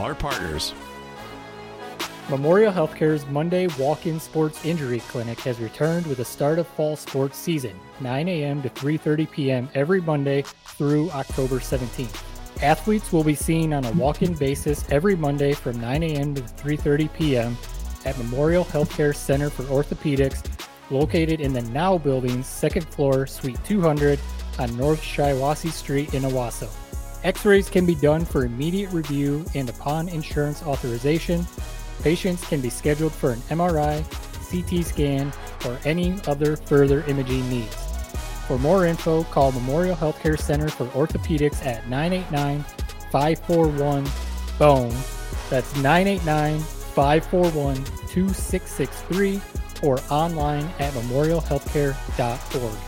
our partners. Memorial Healthcare's Monday walk-in sports injury clinic has returned with the start of fall sports season, 9 a.m. to 3:30 p.m. every Monday through October 17th. Athletes will be seen on a walk-in basis every Monday from 9 a.m. to 3:30 p.m. at Memorial Healthcare Center for Orthopedics, located in the Now Building's second floor, Suite 200 on North Shiawassee Street in Owosso. X rays can be done for immediate review, and upon insurance authorization, patients can be scheduled for an MRI, CT scan, or any other further imaging needs. For more info, call Memorial Healthcare Center for Orthopedics at 989 541 BONE. That's 989 541 2663 or online at memorialhealthcare.org.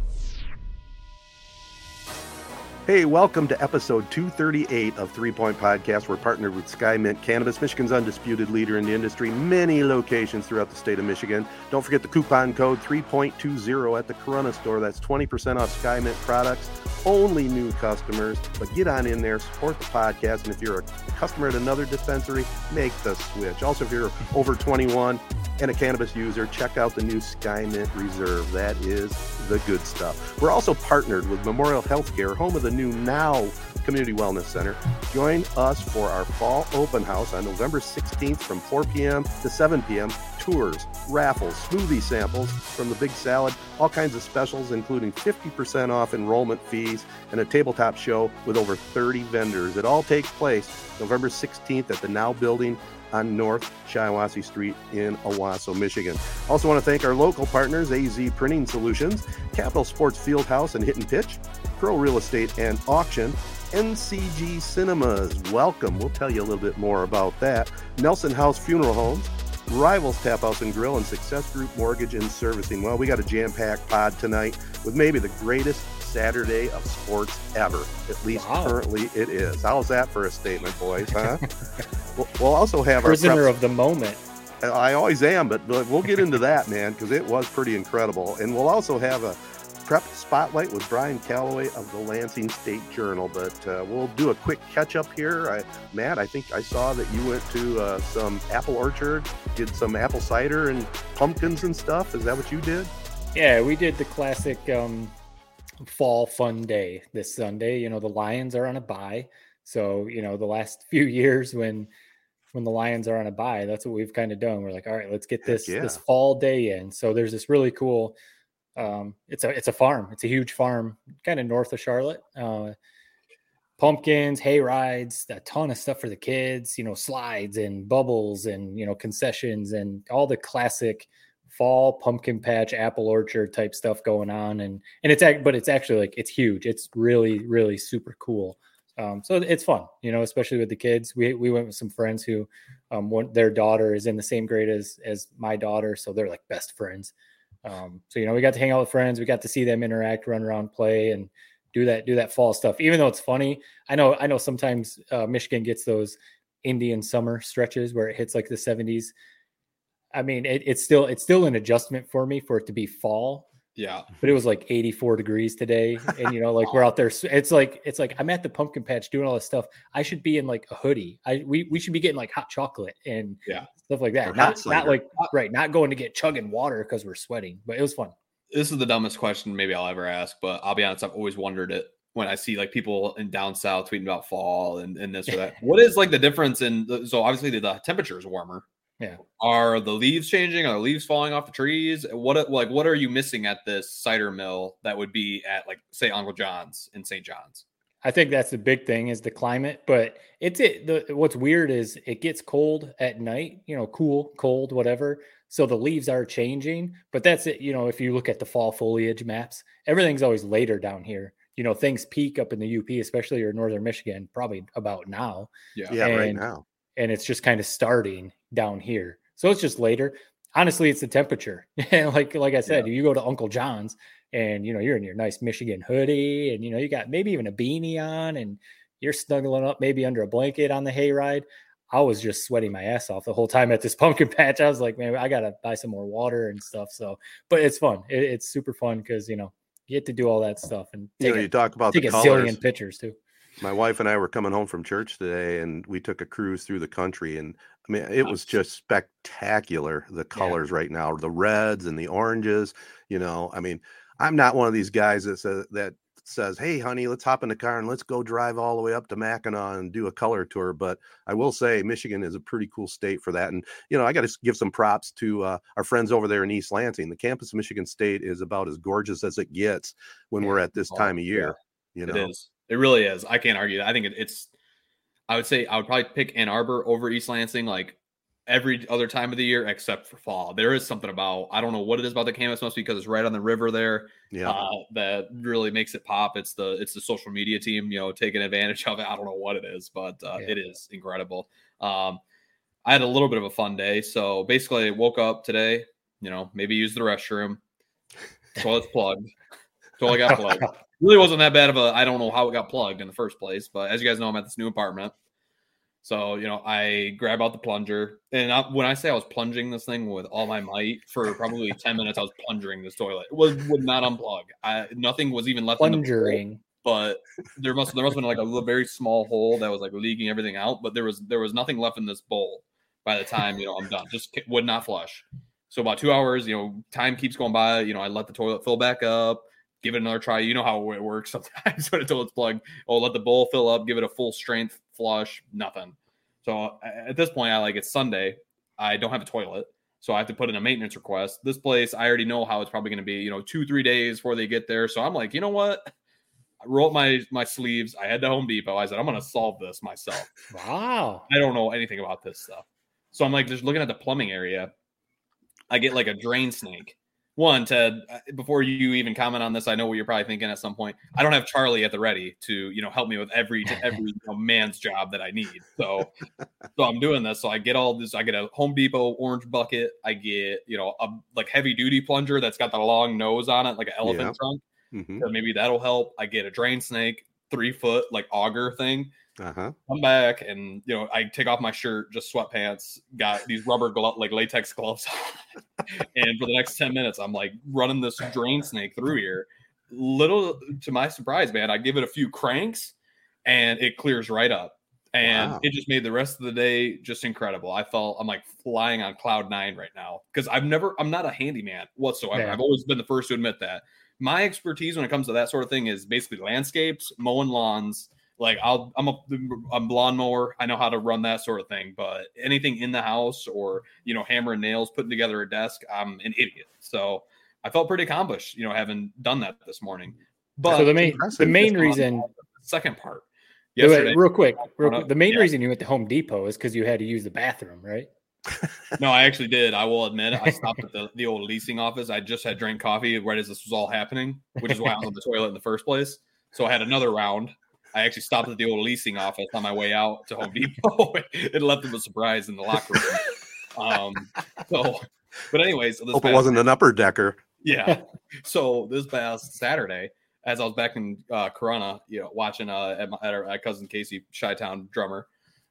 Hey, welcome to episode 238 of Three Point Podcast. We're partnered with Sky Mint Cannabis, Michigan's undisputed leader in the industry, many locations throughout the state of Michigan. Don't forget the coupon code 3.20 at the Corunna store. That's 20% off Sky Mint products, only new customers. But get on in there, support the podcast. And if you're a customer at another dispensary, make the switch. Also, if you're over 21, and a cannabis user, check out the new Sky Mint Reserve. That is the good stuff. We're also partnered with Memorial Healthcare, home of the new Now Community Wellness Center. Join us for our fall open house on November 16th from 4 p.m. to 7 p.m. Tours, raffles, smoothie samples from the big salad, all kinds of specials, including 50% off enrollment fees and a tabletop show with over 30 vendors. It all takes place November 16th at the Now Building on North Shiawassee Street in Owosso, Michigan. Also want to thank our local partners, AZ Printing Solutions, Capital Sports Fieldhouse and Hit and Pitch, Pro Real Estate and Auction, NCG Cinemas. Welcome. We'll tell you a little bit more about that. Nelson House Funeral Homes, Rivals Tap House and Grill, and Success Group Mortgage and Servicing. Well, we got a jam-packed pod tonight with maybe the greatest Saturday of sports ever. At least wow. currently it is. How's that for a statement, boys? Huh? we'll also have prisoner our of the moment. I always am, but we'll get into that, man, because it was pretty incredible. And we'll also have a prep spotlight with Brian Calloway of the Lansing State Journal. But uh, we'll do a quick catch up here. I, Matt, I think I saw that you went to uh, some apple orchard, did some apple cider and pumpkins and stuff. Is that what you did? Yeah, we did the classic um, fall fun day this Sunday. You know, the Lions are on a bye. So, you know, the last few years when when the Lions are on a bye, that's what we've kind of done. We're like, all right, let's get this yeah. this fall day in. So there's this really cool um it's a it's a farm. It's a huge farm kind of north of Charlotte. Uh pumpkins, hay rides, a ton of stuff for the kids, you know, slides and bubbles and you know, concessions and all the classic fall pumpkin patch apple orchard type stuff going on and and it's but it's actually like it's huge. It's really really super cool. Um, so it's fun you know especially with the kids. We we went with some friends who um one, their daughter is in the same grade as as my daughter so they're like best friends. Um so you know we got to hang out with friends. We got to see them interact run around play and do that do that fall stuff. Even though it's funny i know i know sometimes uh, michigan gets those indian summer stretches where it hits like the 70s I mean, it, it's still it's still an adjustment for me for it to be fall. Yeah, but it was like 84 degrees today, and you know, like we're out there. It's like it's like I'm at the pumpkin patch doing all this stuff. I should be in like a hoodie. I we we should be getting like hot chocolate and yeah stuff like that. Or Not, not like right, not going to get chugging water because we're sweating, but it was fun. This is the dumbest question maybe I'll ever ask, but I'll be honest, I've always wondered it when I see like people in down south tweeting about fall and, and this or that. what is like the difference in the, so obviously the, the temperature is warmer. Yeah. Are the leaves changing? Are the leaves falling off the trees? What like what are you missing at this cider mill that would be at like say Uncle John's in St. John's? I think that's the big thing is the climate, but it's it. The what's weird is it gets cold at night, you know, cool, cold, whatever. So the leaves are changing, but that's it. You know, if you look at the fall foliage maps, everything's always later down here. You know, things peak up in the UP, especially or northern Michigan, probably about now. Yeah. Yeah, right now. And it's just kind of starting down here. So it's just later. Honestly, it's the temperature. like like I said, you go to Uncle John's and you know you're in your nice Michigan hoodie and you know you got maybe even a beanie on and you're snuggling up maybe under a blanket on the hayride. I was just sweating my ass off the whole time at this pumpkin patch. I was like, man, I gotta buy some more water and stuff. So, but it's fun. It, it's super fun because you know you get to do all that stuff and You take, know, a, you talk about take the a colors. zillion pictures too. My wife and I were coming home from church today, and we took a cruise through the country, and I mean, it was just spectacular. The colors right now, the reds and the oranges. You know, I mean, I'm not one of these guys that says that says, "Hey, honey, let's hop in the car and let's go drive all the way up to Mackinac and do a color tour." But I will say, Michigan is a pretty cool state for that, and you know, I got to give some props to uh, our friends over there in East Lansing. The campus of Michigan State is about as gorgeous as it gets when we're at this Oh, time of yeah. year. You know, It really is. I can't argue that. I think it, it's. I would say I would probably pick Ann Arbor over East Lansing, like every other time of the year except for fall. There is something about I don't know what it is about the campus. Must be because it's right on the river there. yeah. Uh, that really makes it pop. It's the it's the social media team, you know, taking advantage of it. I don't know what it is, but uh, Yeah. it is incredible. Um, I had a little bit of a fun day. So basically, I woke up today. You know, maybe used the restroom. Toilet's plugged. Toilet got plugged really wasn't that bad of a I don't know how it got plugged in the first place, but as you guys know, I'm at this new apartment. So, you know, I grab out the plunger. And I, when I say I was plunging this thing with all my might for probably 10 minutes, I was plunging this toilet. It was would not unplug. I, nothing was even left in the but there must there must have been like a little, very small hole that was like leaking everything out, but there was there was nothing left in this bowl by the time, you know, I'm done. Just would not flush. So about 2 hours, you know, time keeps going by, you know, I let the toilet fill back up give it another try. You know how it works sometimes when a toilet's plugged. Oh, let the bowl fill up, give it a full strength flush, nothing. So at this point, I like it's Sunday. I don't have a toilet, so I have to put in a maintenance request. This place, I already know how it's probably going to be. You know, two three days before they get there. So I'm like, you know what? I roll up my my sleeves. I head to Home Depot. I said, I'm going to solve this myself. Wow. I don't know anything about this stuff. So I'm like, just looking at the plumbing area. I get like a drain snake. One, Ted, uh, before you even comment on this, I know what you're probably thinking at some point. I don't have Charlie at the ready to, you know, help me with every every you know, man's job that I need. So, so I'm doing this. So I get all this. I get a Home Depot orange bucket. I get, you know, a like heavy duty plunger that's got the long nose on it, like an elephant Yeah. trunk. hmm So maybe that'll help. I get a drain snake, three foot like auger thing Uh-huh. come back and you know I take off my shirt, just sweatpants, got these rubber glove like latex gloves, on. and for the next ten minutes I'm like running this drain snake through here. Little to my surprise, man, I give it a few cranks and it clears right up, and Wow. it just made the rest of the day just incredible. I felt I'm like flying on cloud nine right now because I've never I'm not a handyman whatsoever. Yeah. I've always been the first to admit that. My expertise when it comes to that sort of thing is basically landscapes, mowing lawns, like I'll I'm a I'm lawnmower. I know how to run that sort of thing, but anything in the house or you know hammering nails, putting together a desk, I'm an idiot. So I felt pretty accomplished, you know, having done that this morning. But so the main the main on reason the second part, yesterday. real quick, real quick. The main Yeah. reason you went to Home Depot is because you had to use the bathroom, right? No, I actually did. I will admit, I stopped at the, the old leasing office. I just had drank coffee right as this was all happening, which is why I was on the toilet in the first place. So I had another round. I actually stopped at the old leasing office on my way out to Home Depot and left them a surprise in the locker room. Um, so, but anyways, this Hope it wasn't an upper decker. yeah. So this past Saturday, as I was back in uh, Corunna, you know, watching uh, at my at our at cousin Casey Chi-Town drummer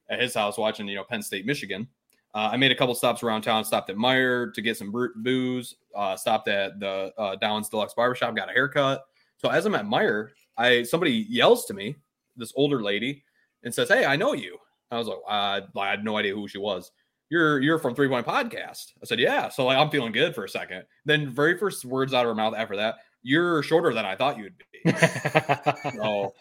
at his house, watching you know Penn State, Michigan. Uh, I made a couple stops around town. Stopped at Meijer to get some booze. Uh, stopped at the uh, Downs Deluxe Barbershop. Got a haircut. So as I'm at Meijer, I somebody yells to me, this older lady, and says, "Hey, I know you." I was like, uh, I had no idea who she was. you're you're from Three Point Podcast. I said, yeah. So like I'm feeling good for a second. Then very first words out of her mouth after that, you're shorter than I thought you'd be. so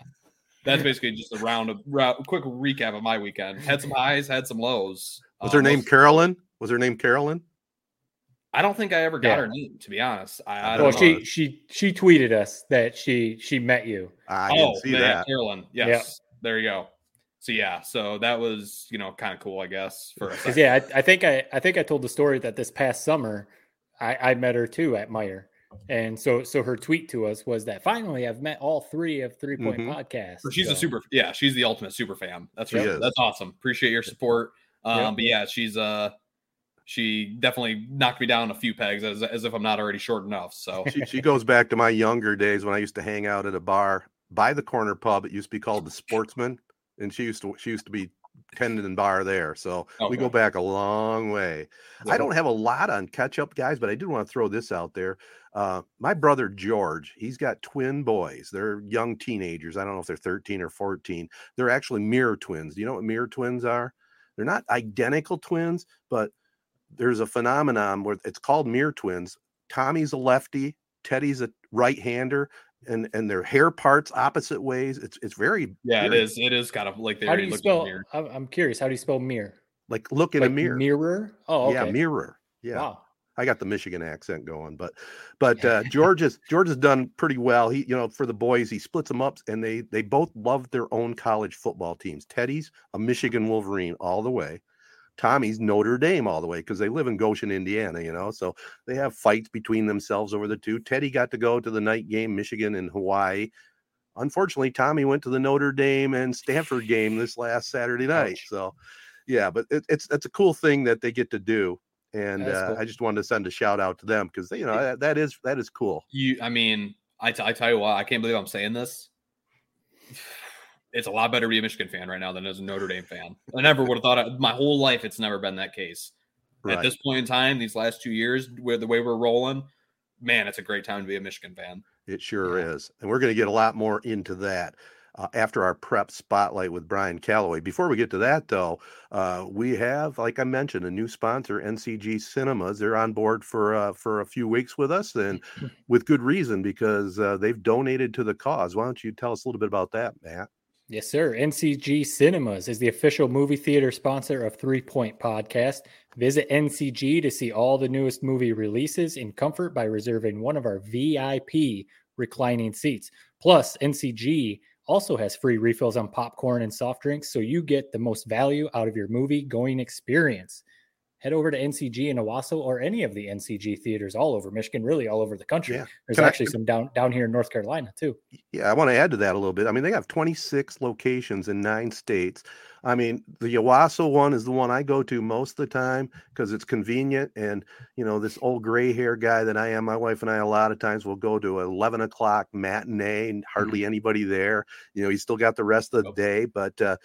that's basically just a round of round, quick recap of my weekend. Had some highs, had some lows. Was her Um, name most- Carolyn? Was her name Carolyn? I don't think I ever got Yeah. her name, to be honest. I, I well, don't know. she she she tweeted us that she she met you. I oh, didn't see yeah, that. Carolyn. Yes, there you go. So yeah, so that was you know kind of cool, I guess. For a yeah, I, I think I I think I told the story that this past summer I, I met her too at Meijer. And so so her tweet to us was that finally I've met all three of three point Mhm. podcasts. So she's a super, yeah, she's the ultimate super fan. That's right. That's awesome. Appreciate your support. Um, Yeah. but yeah, she's uh, she definitely knocked me down a few pegs as as if I'm not already short enough. So She, she goes back to my younger days when I used to hang out at a bar by the corner pub. It used to be called the Sportsman, and she used to she used to be tending bar there. So we go back a long way. I don't have a lot on catch up, guys, but I did want to throw this out there. Uh, my brother George, he's got twin boys. They're young teenagers. I don't know if they're 13 or 14. They're actually mirror twins. Do you know what mirror twins are? They're not identical twins, but there's a phenomenon where it's called mirror twins. Tommy's a lefty, Teddy's a right hander, and and their hair parts opposite ways. It's it's very yeah, it very- is. It is kind of like they're do you looking spell? weird. I'm, I'm curious. How do you spell mirror? like look in Like a mirror. Mirror. Oh, okay. Yeah, mirror. Yeah. Wow. I got the Michigan accent going, but but uh, George is George has done pretty well. He you know for the boys he splits them up and they they both love their own college football teams. Teddy's a Michigan Wolverine all the way. Tommy's Notre Dame all the way because they live in Goshen, Indiana. You know, so they have fights between themselves over the two. Teddy got to go to the night game, Michigan and Hawaii. Unfortunately, Tommy went to the Notre Dame and Stanford game this last Saturday night. Ouch. So, yeah, but it, it's it's a cool thing that they get to do and uh, cool. I just wanted to send a shout out to them because you know that, that is that is cool. You, I mean, I, t- I tell you what, I can't believe I'm saying this. It's a lot better to be a Michigan fan right now than as a Notre Dame fan. I never would have thought it, my whole life it's never been that case. At this point in time, these last two years, where the way we're rolling, man, it's a great time to be a Michigan fan. It sure is, and we're going to get a lot more into that uh, after our prep spotlight with Brian Calloway. Before we get to that, though, uh, we have, like I mentioned, a new sponsor, NCG Cinemas. They're on board for uh, for a few weeks with us, and with good reason because uh, they've donated to the cause. Why don't you tell us a little bit about that, Matt? Yes, sir. NCG Cinemas is the official movie theater sponsor of Three Point Podcast. Visit NCG to see all the newest movie releases in comfort by reserving one of our VIP reclining seats. Plus, NCG also has free refills on popcorn and soft drinks, so you get the most value out of your movie going experience. Head over to NCG in Owosso or any of the NCG theaters all over Michigan, really all over the country. Yeah. There's Can I- actually some down down here in North Carolina too. Yeah, I want to add to that a little bit. I mean, they have 26 locations in nine states. I mean, the Owosso one is the one I go to most of the time because it's convenient. And, you know, this old gray hair guy that I am, my wife and I, a lot of times will go to 11 o'clock matinee and hardly anybody there. You know, he's still got the rest of the day, but, uh,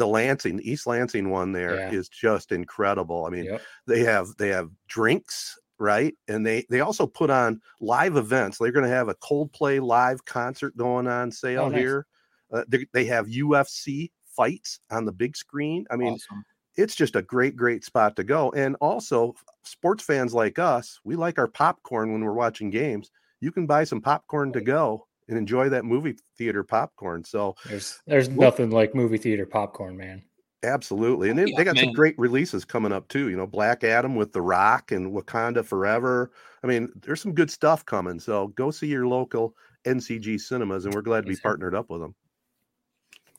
the Lansing, the East Lansing one there is Yeah. just incredible. I mean, Yep. they have they have drinks right and they they also put on live events they're going to have a coldplay live concert going on sale Oh, nice. here uh, they, they have ufc fights on the big screen i mean Awesome. it's just a great great spot to go and also sports fans like us we like our popcorn when we're watching games you can buy some popcorn to go and enjoy that movie theater popcorn so There's there's Well- nothing like movie theater popcorn, man. Absolutely. And they, Yeah, they got some great releases coming up too. You know, Black Adam with The Rock and Wakanda Forever. I mean, there's some good stuff coming. So go see your local NCG cinemas, and we're glad to be partnered up with them.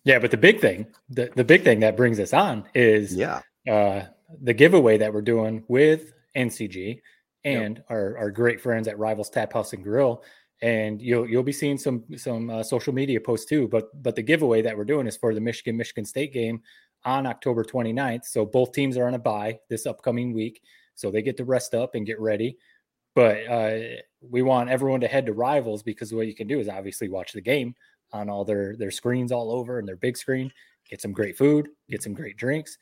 Yeah, but the big thing, the, the big thing that brings us on is Yeah. uh, the giveaway that we're doing with NCG Yep. and our, our great friends at Rivals Tap House and Grill. And you'll you'll be seeing some some uh, social media posts too. But but the giveaway that we're doing is for the Michigan Michigan State game on October 29th. So both teams are on a bye this upcoming week, so they get to rest up and get ready. But uh, we want everyone to head to Rivals because what you can do is obviously watch the game on all their their screens all over and their big screen, get some great food, get some great drinks,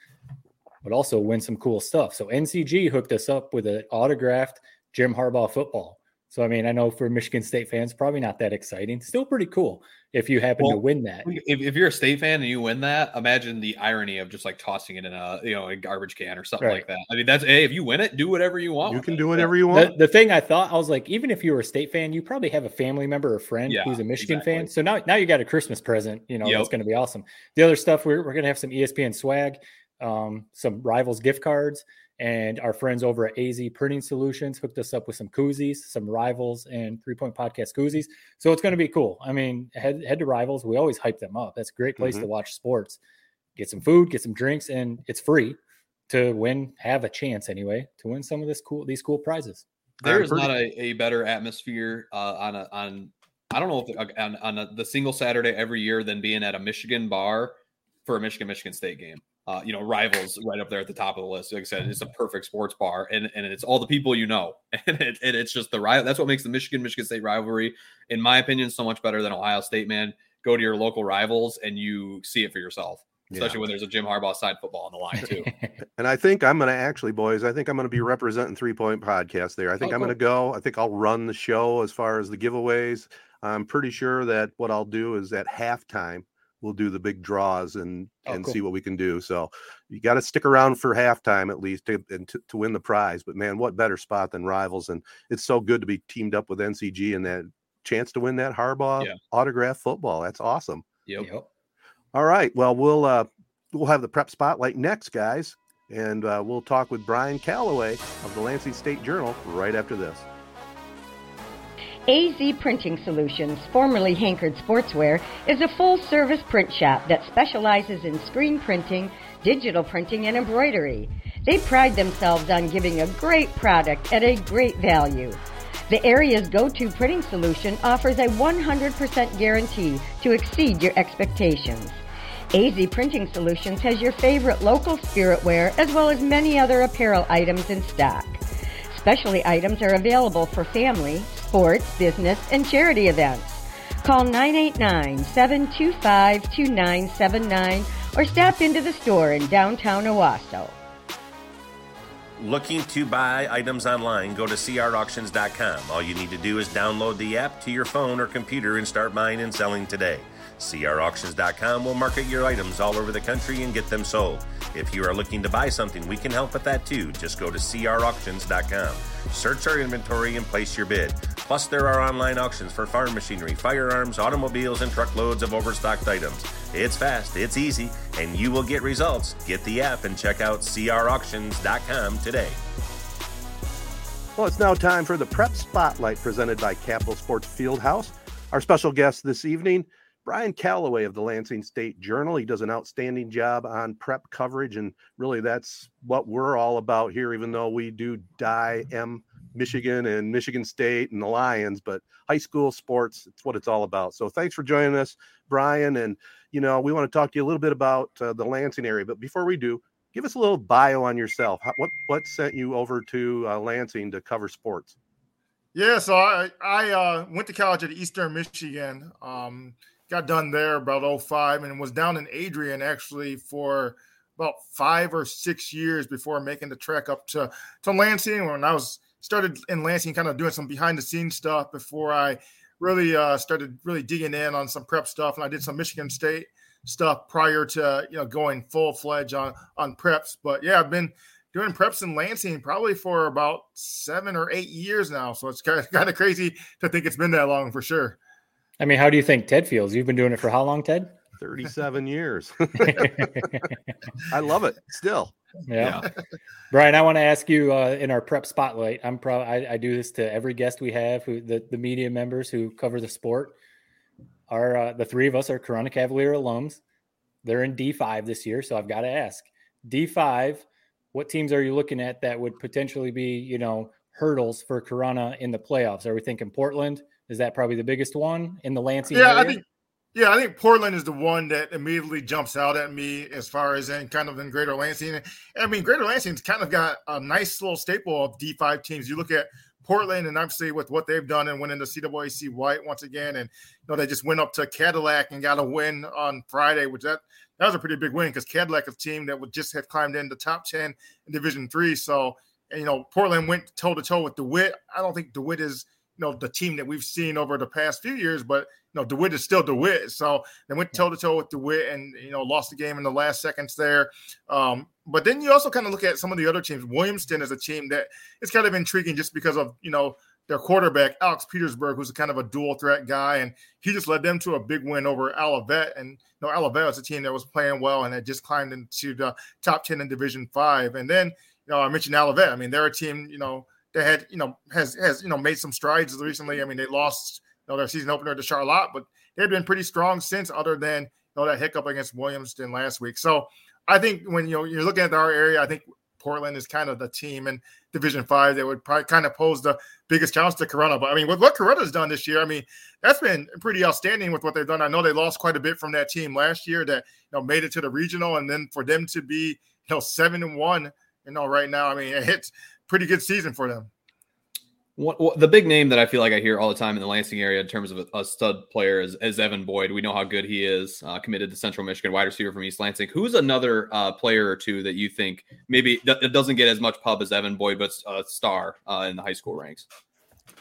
but also win some cool stuff. So NCG hooked us up with an autographed Jim Harbaugh football. So I mean, I know for Michigan State fans, probably not that exciting. Still pretty cool. if you happen Well, to win that. If, if you're a state fan and you win that, imagine the irony of just like tossing it in a you know a garbage can or something Right. like that. I mean, that's hey, if you win it, do whatever you want. You can it. do whatever you want. the thing I thought I was like, even if you were a state fan, you probably have a family member or friend Yeah, who's a Michigan fan. So now, now you got a Christmas present. You know, Yep. that's going to be awesome. The other stuff we're we're going to have some ESPN swag, um, some rivals gift cards, and our friends over at AZ Printing Solutions hooked us up with some koozies, some rivals and three point podcast koozies. So it's going to be cool. I mean, head head to rivals. We always hype them up. That's a great place Mhm. to watch sports. Get some food, get some drinks, and it's free to win. Have a chance anyway to win some of this cool these cool prizes. There is not a, a better atmosphere uh, on a on I don't know if on, on a, the single Saturday every year than being at a Michigan bar for a Michigan Michigan State game. Uh, you know, rivals right up there at the top of the list. Like I said, it's a perfect sports bar, and, and it's all the people you know, and, it, and it's just the rival. That's what makes the Michigan Michigan State rivalry, in my opinion, so much better than Ohio State. Man, go to your local rivals and you see it for yourself, Yeah. especially when there's a Jim Harbaugh side football on the line too. And I think I'm going to actually, boys, I think I'm going to be representing Three Point Podcast there. I think Oh, I'm going to go. I think I'll run the show as far as the giveaways. I'm pretty sure that what I'll do is at halftime, we'll do the big draws and Oh, and cool. see what we can do. So you got to stick around for halftime at least to, and to, to win the prize. But man, what better spot than rivals? And it's so good to be teamed up with NCG and that chance to win that Harbaugh Yeah. autograph football. That's awesome. Yep. Yep. All right. Well, we'll uh, we'll have the prep spotlight next, guys, and uh, we'll talk with Brian Calloway of the Lansing State Journal right after this. AZ Printing Solutions, formerly Hankard Sportswear, is a full service print shop that specializes in screen printing, digital printing, and embroidery. They pride themselves on giving a great product at a great value. The area's go to printing solution offers a 100% guarantee to exceed your expectations. AZ Printing Solutions has your favorite local spirit wear as well as many other apparel items in stock. Specialty items are available for family, sports, business, and charity events. Call 989-725-2979 or stop into the store in downtown Owosso. Looking to buy items online? Go to crauctions.com. All you need to do is download the app to your phone or computer and start buying and selling today. crauctions.com will market your items all over the country and get them sold. If you are looking to buy something, we can help with that too. Just go to crauctions.com. Search our inventory and place your bid. Plus, there are online auctions for farm machinery, firearms, automobiles, and truckloads of overstocked items. It's fast, it's easy, and you will get results. Get the app and check out crauctions.com today. Well, it's now time for the prep spotlight presented by Capital Sports Fieldhouse. Our special guest this evening, Brian Calloway of the Lansing State Journal. He does an outstanding job on prep coverage, and really that's what we're all about here, even though we do die M Michigan and Michigan State and the Lions, but high school sports, it's what it's all about. So thanks for joining us, Brian. And, you know, we want to talk to you a little bit about uh, the Lansing area, but before we do, give us a little bio on yourself. How, what, what sent you over to uh, Lansing to cover sports? Yeah, so I I uh, went to college at Eastern Michigan. Um, got done there about 05 and was down in Adrian actually for about five or six years before making the trek up to to Lansing. When I was started in Lansing, kind of doing some behind the scenes stuff before I really uh, started really digging in on some prep stuff, and I did some Michigan State stuff prior to you know going full fledged on on preps. But yeah, I've been doing preps in Lansing probably for about seven or eight years now. So it's kind of, kind of crazy to think it's been that long for sure. I mean, how do you think Ted feels? You've been doing it for how long, Ted? 37 years. I love it still. Yeah. Brian, I want to ask you uh, in our prep spotlight. I'm proud. I, I do this to every guest we have, who the, the media members who cover the sport. Are uh, the three of us are Corunna Cavalier alums? They're in D5 this year, so I've got to ask D5. What teams are you looking at that would potentially be, you know, hurdles for Corunna in the playoffs? Are we thinking Portland? Is that probably the biggest one in the Lansing? Yeah, I think. Yeah, I think Portland is the one that immediately jumps out at me as far as in kind of in Greater Lansing. I mean, Greater Lansing's kind of got a nice little staple of D5 teams. You look at Portland, and obviously with what they've done and winning the CWAC White once again, and you know they just went up to Cadillac and got a win on Friday, which that that was a pretty big win because Cadillac is a team that would just have climbed in the top ten in Division Three. So, and, you know, Portland went toe to toe with DeWitt. I don't think DeWitt is you know the team that we've seen over the past few years, but you know, DeWitt is still DeWitt. So they went toe to toe with DeWitt and, you know, lost the game in the last seconds there. Um, but then you also kind of look at some of the other teams. Williamston is a team that is kind of intriguing just because of, you know, their quarterback, Alex Petersburg, who's a kind of a dual threat guy. And he just led them to a big win over Olivet. And, you know, Olivet was a team that was playing well and had just climbed into the top 10 in Division five. And then, you know, I mentioned Olivet. I mean, they're a team, you know, that had, you know, has, has, you know, made some strides recently. I mean, they lost, you know, their season opener to Charlotte, but they've been pretty strong since, other than you know that hiccup against Williamston last week. So I think when you know you're looking at our area, I think Portland is kind of the team in Division Five that would probably kind of pose the biggest challenge to Corunna. But I mean, with what Corunna's done this year, I mean, that's been pretty outstanding with what they've done. I know they lost quite a bit from that team last year that you know made it to the regional, and then for them to be you know seven and one, you know, right now, I mean, it's pretty good season for them. What, what, the big name that I feel like I hear all the time in the Lansing area in terms of a, a stud player is, is, Evan Boyd. We know how good he is, uh, committed to Central Michigan, wide receiver from East Lansing. Who's another uh, player or two that you think maybe it doesn't get as much pub as Evan Boyd, but a star uh, in the high school ranks?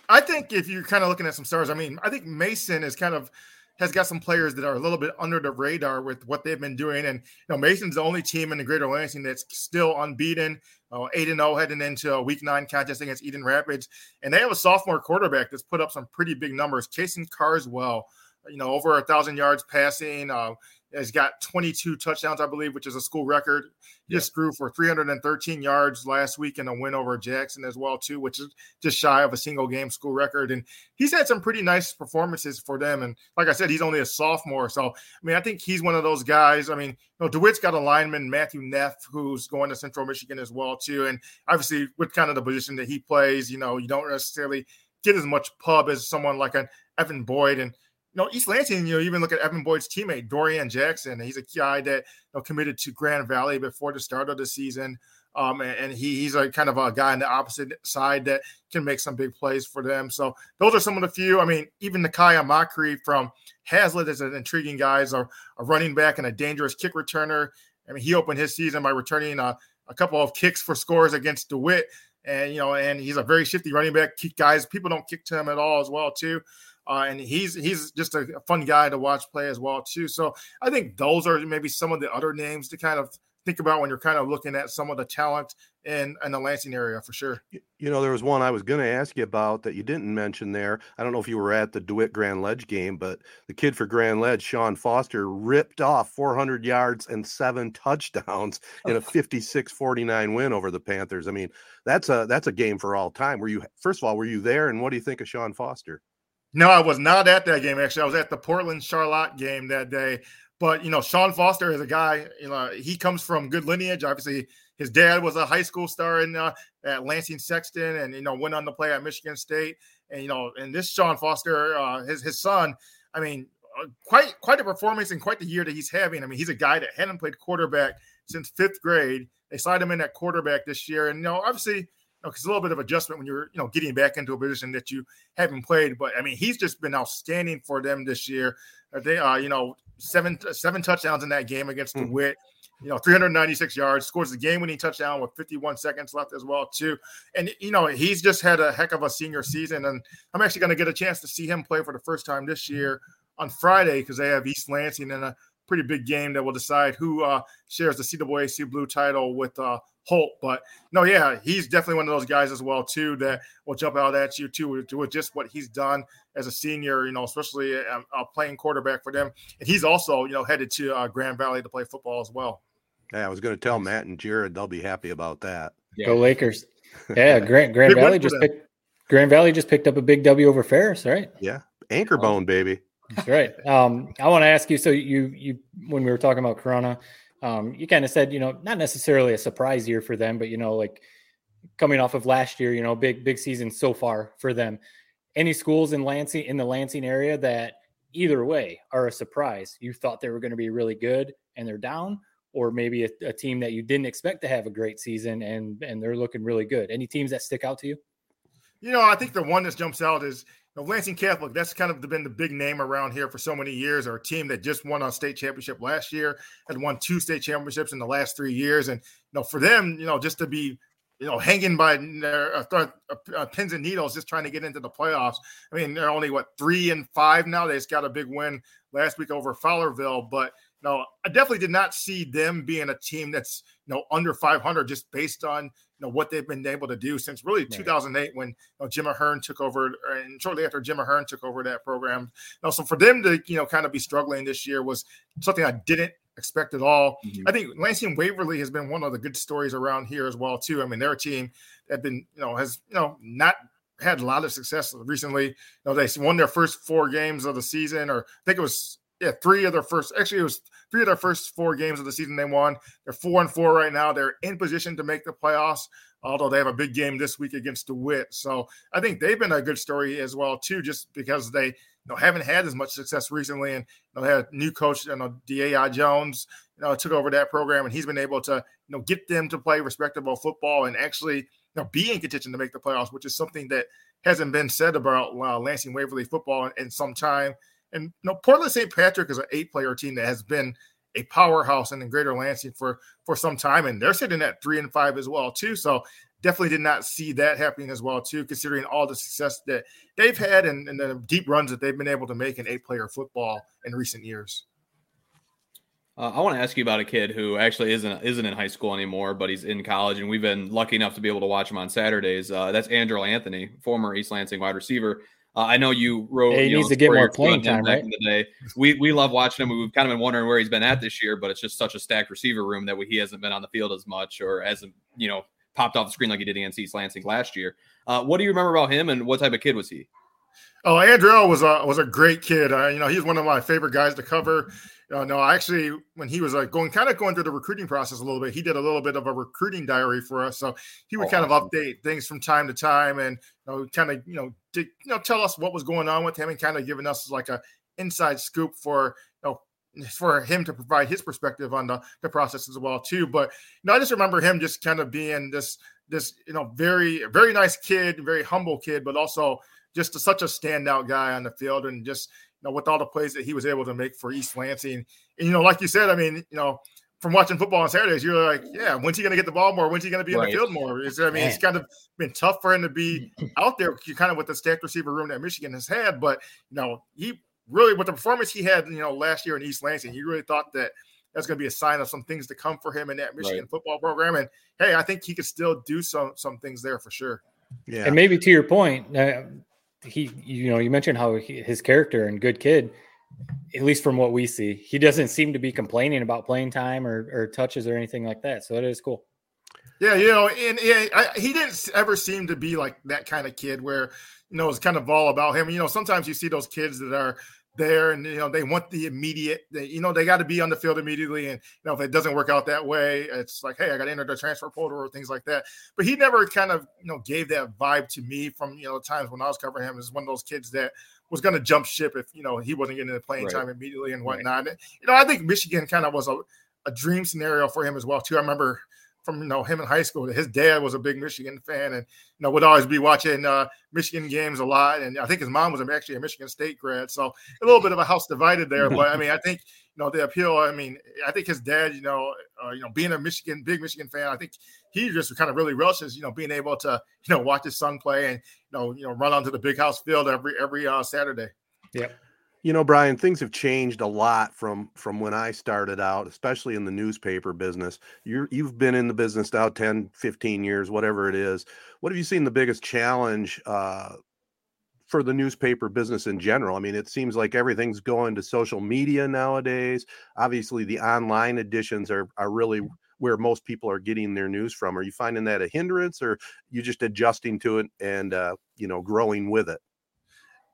I think if you're kind of looking at some stars, I mean, I think Mason is kind of has got some players that are a little bit under the radar with what they've been doing. And you know, Mason's the only team in the Greater Lansing that's still unbeaten, uh, eight and zero oh heading into a Week Nine contest against Eaton Rapids, and they have a sophomore quarterback that's put up some pretty big numbers. Kason Carswell, you know, over a thousand yards passing. Uh, has got 22 touchdowns, I believe, which is a school record. He yeah. just grew for 313 yards last week in a win over Jackson as well, too, which is just shy of a single game school record. And he's had some pretty nice performances for them. And like I said, he's only a sophomore. So, I mean, I think he's one of those guys. I mean, you know, DeWitt's got a lineman, Matthew Neff, who's going to Central Michigan as well, too. And obviously, with kind of the position that he plays, you know, you don't necessarily get as much pub as someone like an Evan Boyd. And know, East Lansing, you know, even look at Evan Boyd's teammate, Dorian Jackson. He's a guy that you know, committed to Grand Valley before the start of the season. Um, and, he, he's a kind of a guy on the opposite side that can make some big plays for them. So those are some of the few. I mean, even Nakaya Makri from Haslett is an intriguing guy, is a, a, running back and a dangerous kick returner. I mean, he opened his season by returning a, a couple of kicks for scores against DeWitt. And, you know, and he's a very shifty running back. Kick guys, people don't kick to him at all as well, too. Uh, and he's he's just a, fun guy to watch play as well too. So I think those are maybe some of the other names to kind of think about when you're kind of looking at some of the talent in in the Lansing area for sure. You know, there was one I was going to ask you about that you didn't mention there. I don't know if you were at the DeWitt Grand Ledge game, but the kid for Grand Ledge, Sean Foster, ripped off 400 yards and seven touchdowns in a 56-49 win over the Panthers. I mean, that's a that's a game for all time. Were you first of all, were you there, and what do you think of Sean Foster? No, I was not at that game. Actually, I was at the Portland Charlotte game that day. But you know, Sean Foster is a guy. You know, he comes from good lineage. Obviously, his dad was a high school star in uh, at Lansing Sexton, and you know went on to play at Michigan State. And you know, and this Sean Foster, uh, his his son. I mean, uh, quite quite a performance and quite the year that he's having. I mean, he's a guy that hadn't played quarterback since fifth grade. They signed him in at quarterback this year, and you know, obviously know, it's a little bit of adjustment when you're, you know, getting back into a position that you haven't played. But I mean, he's just been outstanding for them this year. Uh, they are, uh, you know, seven seven touchdowns in that game against mm-hmm. DeWitt. You know, 396 yards, scores the game-winning touchdown with 51 seconds left as well, too. And you know, he's just had a heck of a senior season. And I'm actually going to get a chance to see him play for the first time this year on Friday because they have East Lansing and a pretty big game that will decide who uh, shares the CAAC Blue title with uh, Holt. But no, yeah, he's definitely one of those guys as well too that will jump out at you too with, with just what he's done as a senior. You know, especially uh, uh, playing quarterback for them, and he's also you know headed to uh, Grand Valley to play football as well. Yeah, I was going to tell Matt and Jared they'll be happy about that. Yeah. Go Lakers! Yeah, Grand Grand Valley just picked, Grand Valley just picked up a big W over Ferris, right? Yeah, anchor bone, baby. That's right. Um, I want to ask you. So you you when we were talking about Corunna, um, you kind of said, you know, not necessarily a surprise year for them, but you know, like coming off of last year, you know, big big season so far for them. Any schools in Lansing in the Lansing area that either way are a surprise? You thought they were going to be really good and they're down, or maybe a, a team that you didn't expect to have a great season and and they're looking really good. Any teams that stick out to you? You know, I think the one that jumps out is know, Lansing Catholic, that's kind of been the big name around here for so many years, or a team that just won a state championship last year, had won two state championships in the last three years. And, you know, for them, you know, just to be you know, hanging by their uh, uh, pins and needles, just trying to get into the playoffs. I mean, they're only what three and five now. They just got a big win last week over Fowlerville, but no, I definitely did not see them being a team that's you know under 500 just based on you know what they've been able to do since really right. 2008 when you know, Jim Ahern took over, and shortly after Jim Ahern took over that program. You know, so for them to you know kind of be struggling this year was something I didn't expect at all. Mm-hmm. I think Lansing Waverly has been one of the good stories around here as well too. I mean, their team have been you know has you know not had a lot of success recently. You know, they won their first four games of the season, or I think it was yeah three of their first. Actually, it was three of their first four games of the season they won. They're four and four right now. They're in position to make the playoffs. Although they have a big game this week against DeWitt, so I think they've been a good story as well too, just because they you know, haven't had as much success recently. And you know, they had a new coach, you know, D.A.I. Jones, you know, took over that program, and he's been able to, you know, get them to play respectable football and actually, you know, be in contention to make the playoffs, which is something that hasn't been said about uh, Lansing Waverly football in, in, some time. And know, Portland St. Patrick is an eight-player team that has been a powerhouse in the Greater Lansing for for some time, and they're sitting at three and five as well too. So definitely did not see that happening as well too considering all the success that they've had and, and the deep runs that they've been able to make in eight player football in recent years uh, I want to ask you about a kid who actually isn't isn't in high school anymore, but he's in college, and we've been lucky enough to be able to watch him on Saturdays. Uh, that's Andrew Anthony, former East Lansing wide receiver. Uh, I know you wrote. Hey, he you needs know, to get more playing time, back right? In the day, we we love watching him. We've kind of been wondering where he's been at this year, but it's just such a stacked receiver room that we, he hasn't been on the field as much, or hasn't you know popped off the screen like he did against East Lansing last year. Uh, what do you remember about him, and what type of kid was he? Oh, Andrew was a was a great kid. Uh, you know, he's one of my favorite guys to cover. Uh, no, actually, when he was uh, going, kind of going through the recruiting process a little bit, he did a little bit of a recruiting diary for us. So he would oh, kind awesome. of update things from time to time, and you know, kind of you know, to, you know, tell us what was going on with him, and kind of giving us like a inside scoop for you know for him to provide his perspective on the, the process as well too. But you know, I just remember him just kind of being this this you know very very nice kid, very humble kid, but also just a, such a standout guy on the field, and just know with all the plays that he was able to make for East Lansing. And you know, like you said, I mean, you know. From watching football on Saturdays, you're like, yeah, when's he going to get the ball more? When's he going to be right. in the field more? It's, I mean, Man. it's kind of been tough for him to be out there, kind of with the stacked receiver room that Michigan has had. But you know, he really with the performance he had, you know, last year in East Lansing, he really thought that that's going to be a sign of some things to come for him in that Michigan right. football program. And hey, I think he could still do some some things there for sure. Yeah, and maybe to your point, uh, he, you know, you mentioned how he, his character and good kid. At least from what we see, he doesn't seem to be complaining about playing time or, or touches or anything like that. So that is cool. Yeah, you know, and, I, he didn't ever seem to be like that kind of kid where you know it's kind of all about him. You know, sometimes you see those kids that are there and you know they want the immediate they, you know they got to be on the field immediately. And you know if it doesn't work out that way it's like hey i got to enter the transfer portal or things like that. But he never kind of you know gave that vibe to me from you know times when i was covering him. As one of those kids that was going to jump ship if you know he wasn't getting the playing right. time immediately and whatnot. Right. you know i think michigan kind of was a, a dream scenario for him as well too. I remember from you know him in high school. His dad was a big Michigan fan, and you know would always be watching uh, Michigan games a lot. And I think his mom was actually a Michigan State grad, so a little bit of a house divided there. But I mean, I think you know the appeal. I mean, I think his dad, you know, uh, you know, being a Michigan big Michigan fan, I think he just kind of really relishes, you know, being able to you know watch his son play and you know you know run onto the big house field every every uh, Saturday. Yep. You know, Brian, things have changed a lot from from when I started out, especially in the newspaper business. you you've been in the business now 10, 15 years, whatever it is. What have you seen the biggest challenge uh, for the newspaper business in general? I mean, it seems like everything's going to social media nowadays. Obviously, the online editions are are really where most people are getting their news from. Are you finding that a hindrance, or you just adjusting to it and uh, you know growing with it?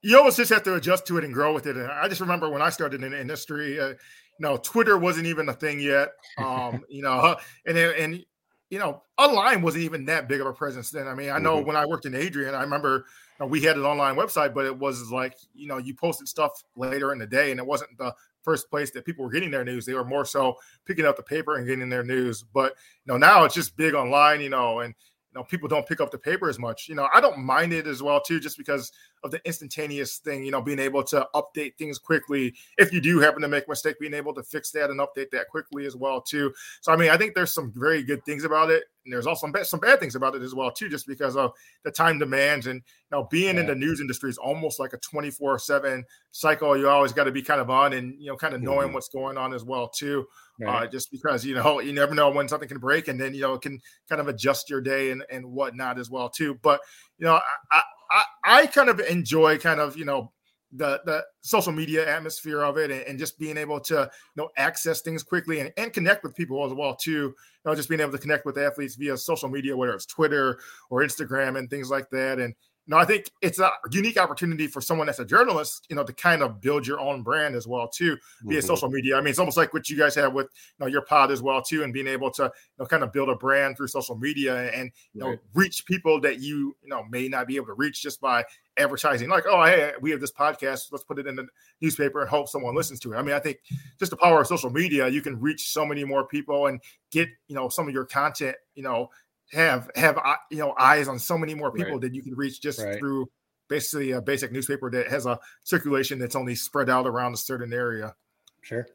You always just have to adjust to it and grow with it. And I just remember when I started in the industry, uh, you know, Twitter wasn't even a thing yet. Um, you know, and and you know, online wasn't even that big of a presence then. I mean, I know mm-hmm. when I worked in Adrian, I remember you know, we had an online website, but it was like you know, you posted stuff later in the day, and it wasn't the first place that people were getting their news. They were more so picking up the paper and getting their news. But you know, now it's just big online. You know, and you know, people don't pick up the paper as much. You know, I don't mind it as well too, just because of the instantaneous thing, you know, being able to update things quickly. If you do happen to make a mistake, being able to fix that and update that quickly as well too. So I mean, I think there's some very good things about it, and there's also some bad, some bad things about it as well too, just because of the time demands and you know being yeah. in the news industry is almost like a 24 seven cycle. You always got to be kind of on and you know kind of knowing mm-hmm. what's going on as well too. Right. Uh, just because you know you never know when something can break, and then you know it can kind of adjust your day and and whatnot as well too. But you know I, I, I kind of enjoy kind of you know the the social media atmosphere of it and, and, just being able to you know access things quickly and, and connect with people as well too. You know just being able to connect with athletes via social media whether it's twitter or instagram and things like that. And no, I think it's a unique opportunity for someone that's a journalist, you know, to kind of build your own brand as well too via mm-hmm. social media. I mean, it's almost like what you guys have with you know your pod as well too, and being able to you know kind of build a brand through social media and you know right. reach people that you you know may not be able to reach just by advertising. Like, oh, hey, we have this podcast, let's put it in the newspaper and hope someone listens to it. I mean, I think just the power of social media, you can reach so many more people and get you know some of your content, you know have have uh, you know eyes on so many more people right. that you can reach just right. through basically a basic newspaper that has a circulation that's only spread out around a certain area. Sure.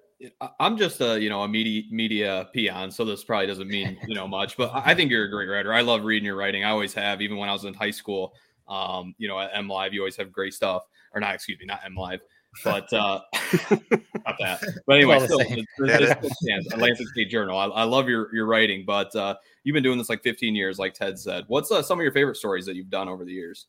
I'm just a you know a media media peon, so this probably doesn't mean you know much. But I think you're a great writer. I love reading your writing. I always have, even when I was in high school. Um, you know, at M Live, you always have great stuff. Or not, excuse me, not M Live, but uh, not that. But anyway, still, this, this, this Atlantic State Journal. I, I, love your your writing, but uh, you've been doing this like 15 years, like Ted said. What's uh, some of your favorite stories that you've done over the years?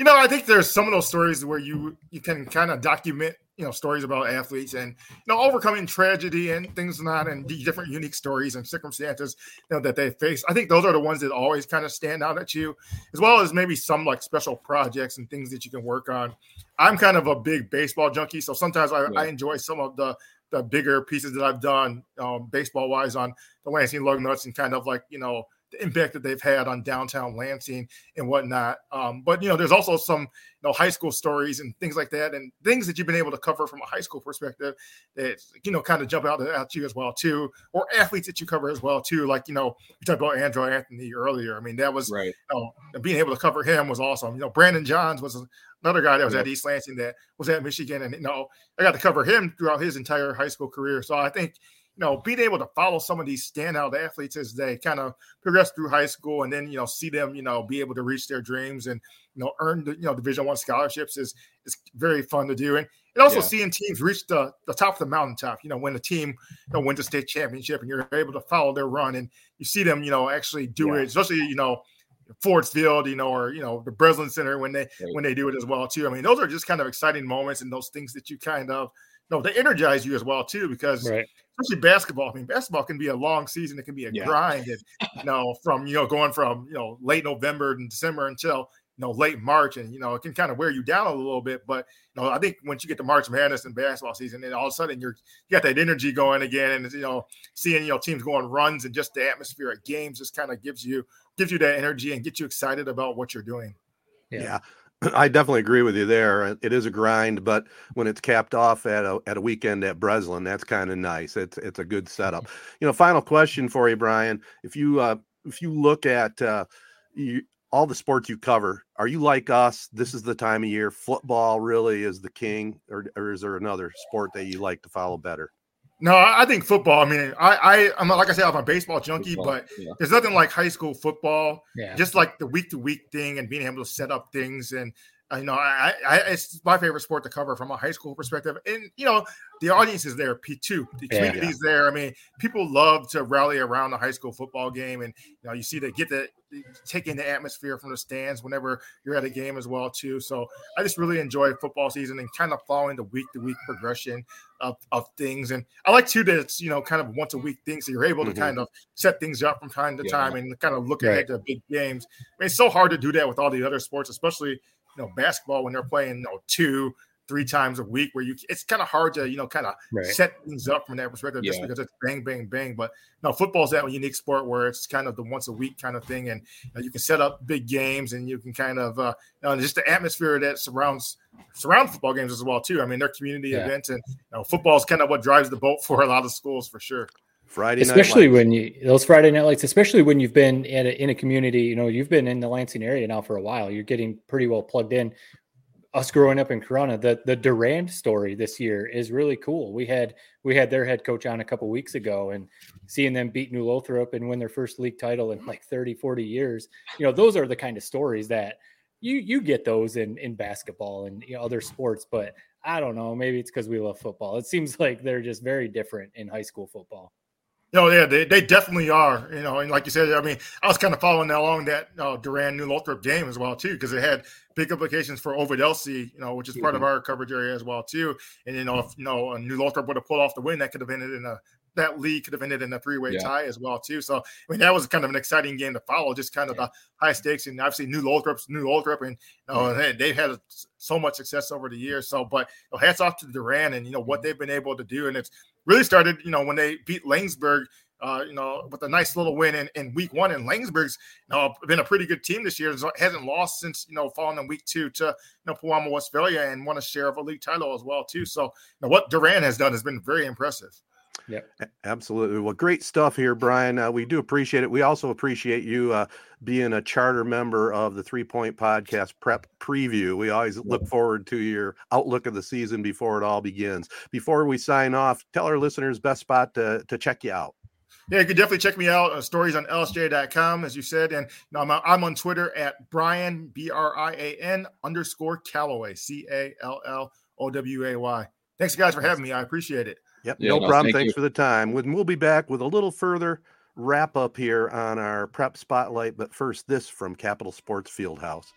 You know, I think there's some of those stories where you you can kind of document you know stories about athletes and you know overcoming tragedy and things not and different unique stories and circumstances you know that they face i think those are the ones that always kind of stand out at you as well as maybe some like special projects and things that you can work on i'm kind of a big baseball junkie so sometimes i, yeah. I enjoy some of the the bigger pieces that i've done um, baseball wise on the lansing lugnuts and kind of like you know the impact that they've had on downtown Lansing and whatnot. Um, but you know, there's also some you know high school stories and things like that, and things that you've been able to cover from a high school perspective that you know kind of jump out at you as well too, or athletes that you cover as well too. Like you know, you talked about Andrel Anthony earlier. I mean, that was right. You know, being able to cover him was awesome. You know, Brandon Johns was another guy that was yeah. at East Lansing that was at Michigan, and you know, I got to cover him throughout his entire high school career. So I think you know, being able to follow some of these standout athletes as they kind of progress through high school and then, you know, see them, you know, be able to reach their dreams and, you know, earn the, you know, division one scholarships is, is very fun to do. And, and also yeah. seeing teams reach the, the top of the mountaintop, you know, when the team, you know, wins a state championship and you're able to follow their run and you see them, you know, actually do yeah. it, especially, you know, Ford's Field, you know, or you know, the Breslin Center when they when they do it as well too. I mean, those are just kind of exciting moments and those things that you kind of no, they energize you as well too because right. especially basketball. I mean, basketball can be a long season. It can be a yeah. grind, and you know, from you know going from you know late November and December until you know late March, and you know it can kind of wear you down a little bit. But you know, I think once you get to March Madness and basketball season, and all of a sudden you're you got that energy going again, and you know, seeing you know teams going runs and just the atmosphere at games just kind of gives you gives you that energy and gets you excited about what you're doing. Yeah. yeah. I definitely agree with you there. It is a grind, but when it's capped off at a at a weekend at Breslin, that's kind of nice. It's it's a good setup. You know, final question for you, Brian. If you uh, if you look at uh, you, all the sports you cover, are you like us? This is the time of year. Football really is the king, or, or is there another sport that you like to follow better? No, I think football. I mean, I, I I'm like I said, I'm a baseball junkie, football, but yeah. there's nothing like high school football. Yeah. Just like the week to week thing and being able to set up things and you know, I, I, it's my favorite sport to cover from a high school perspective. And you know, the audience is there, P two, the community's yeah, yeah. there. I mean, people love to rally around the high school football game, and you know, you see they get the take in the atmosphere from the stands whenever you're at a game as well too. So I just really enjoy football season and kind of following the week to week progression of, of things. And I like too that it's you know kind of once a week things so you're able to mm-hmm. kind of set things up from time to yeah. time and kind of look ahead to big games. I mean, it's so hard to do that with all the other sports, especially you know basketball when they're playing you know, two three times a week where you it's kind of hard to you know kind of right. set things up from that perspective yeah. just because it's bang bang bang but no football's that unique sport where it's kind of the once a week kind of thing and you, know, you can set up big games and you can kind of uh you know, just the atmosphere that surrounds surrounds football games as well too i mean they're community yeah. events and you know football is kind of what drives the boat for a lot of schools for sure Friday especially when you those Friday night lights, especially when you've been at a, in a community, you know, you've been in the Lansing area now for a while. You're getting pretty well plugged in. us growing up in Corunna, the the Durand story this year is really cool. We had we had their head coach on a couple weeks ago and seeing them beat New Lothrop and win their first league title in like 30, 40 years. You know, those are the kind of stories that you you get those in in basketball and you know, other sports, but I don't know, maybe it's because we love football. It seems like they're just very different in high school football. No, yeah, they, they definitely are. You know, and like you said, I mean, I was kind of following along that uh, Durand New Lothrop game as well too, because it had big implications for Ovid Elsie, you know, which is part mm-hmm. of our coverage area as well too. And you know, if you know New Lothrop would have pulled off the win, that could have ended in a that league could have ended in a three way yeah. tie as well too. So I mean, that was kind of an exciting game to follow, just kind of yeah. the high stakes and obviously New Lothrop's New Lothrop, and you know, mm-hmm. they've had so much success over the years. So, but you know, hats off to Durand and you know what mm-hmm. they've been able to do, and it's really started, you know, when they beat Laingsburg uh, you know, with a nice little win in, in week one. And Laingsburg's you know, been a pretty good team this year. Hasn't lost since, you know, falling in week two to, you know, Pewamo, Westphalia and won a share of a league title as well, too. So you know, what Durand has done has been very impressive. Yeah, absolutely. Well, great stuff here, Brian. Uh, we do appreciate it. We also appreciate you uh, being a charter member of the Three Point Podcast Prep Preview. We always look forward to your outlook of the season before it all begins. Before we sign off, tell our listeners best spot to, to check you out. Yeah, you can definitely check me out. Uh, stories on lsj.com, as you said. And you know, I'm, I'm on Twitter at Brian, B R I A N underscore Calloway, C A L L O W A Y. Thanks, guys, for having me. I appreciate it. Yep, yeah, no, no, problem. Thank Thanks you. for the time. We'll be back with a little further wrap up here on our prep spotlight. But first, this from Capital Sports Fieldhouse.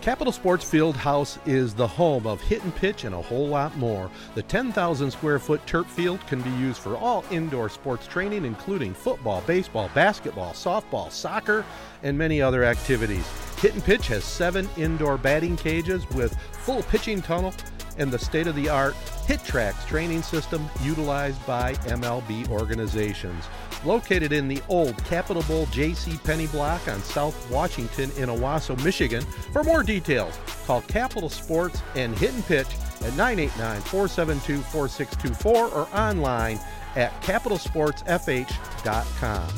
Capital Sports Field House is the home of hit and pitch and a whole lot more. The 10,000 square foot turf field can be used for all indoor sports training, including football, baseball, basketball, softball, soccer, and many other activities. Hit and Pitch has seven indoor batting cages with full pitching tunnel and the state of the art HitTrax training system utilized by MLB organizations located in the old Capitol Bowl J.C. Penney block on South Washington in Owosso, Michigan. For more details, call Capital Sports and Hit and Pitch at 989-472-4624 or online at capitalsportsfh.com.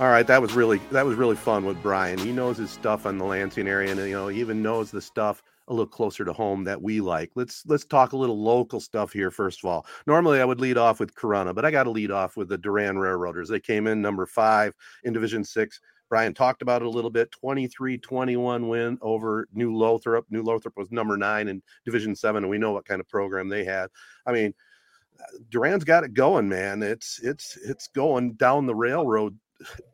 All right, that was really that was really fun with Brian. He knows his stuff on the Lansing area, and you know, he even knows the stuff a little closer to home that we like. Let's let's talk a little local stuff here first of all. Normally I would lead off with Corunna, but I got to lead off with the Durand Railroaders. They came in number 5 in Division 6. Brian talked about it a little bit 23-21 win over New Lothrop. New Lothrop was number 9 in Division 7 and we know what kind of program they had. I mean, Durand's got it going, man. It's it's it's going down the railroad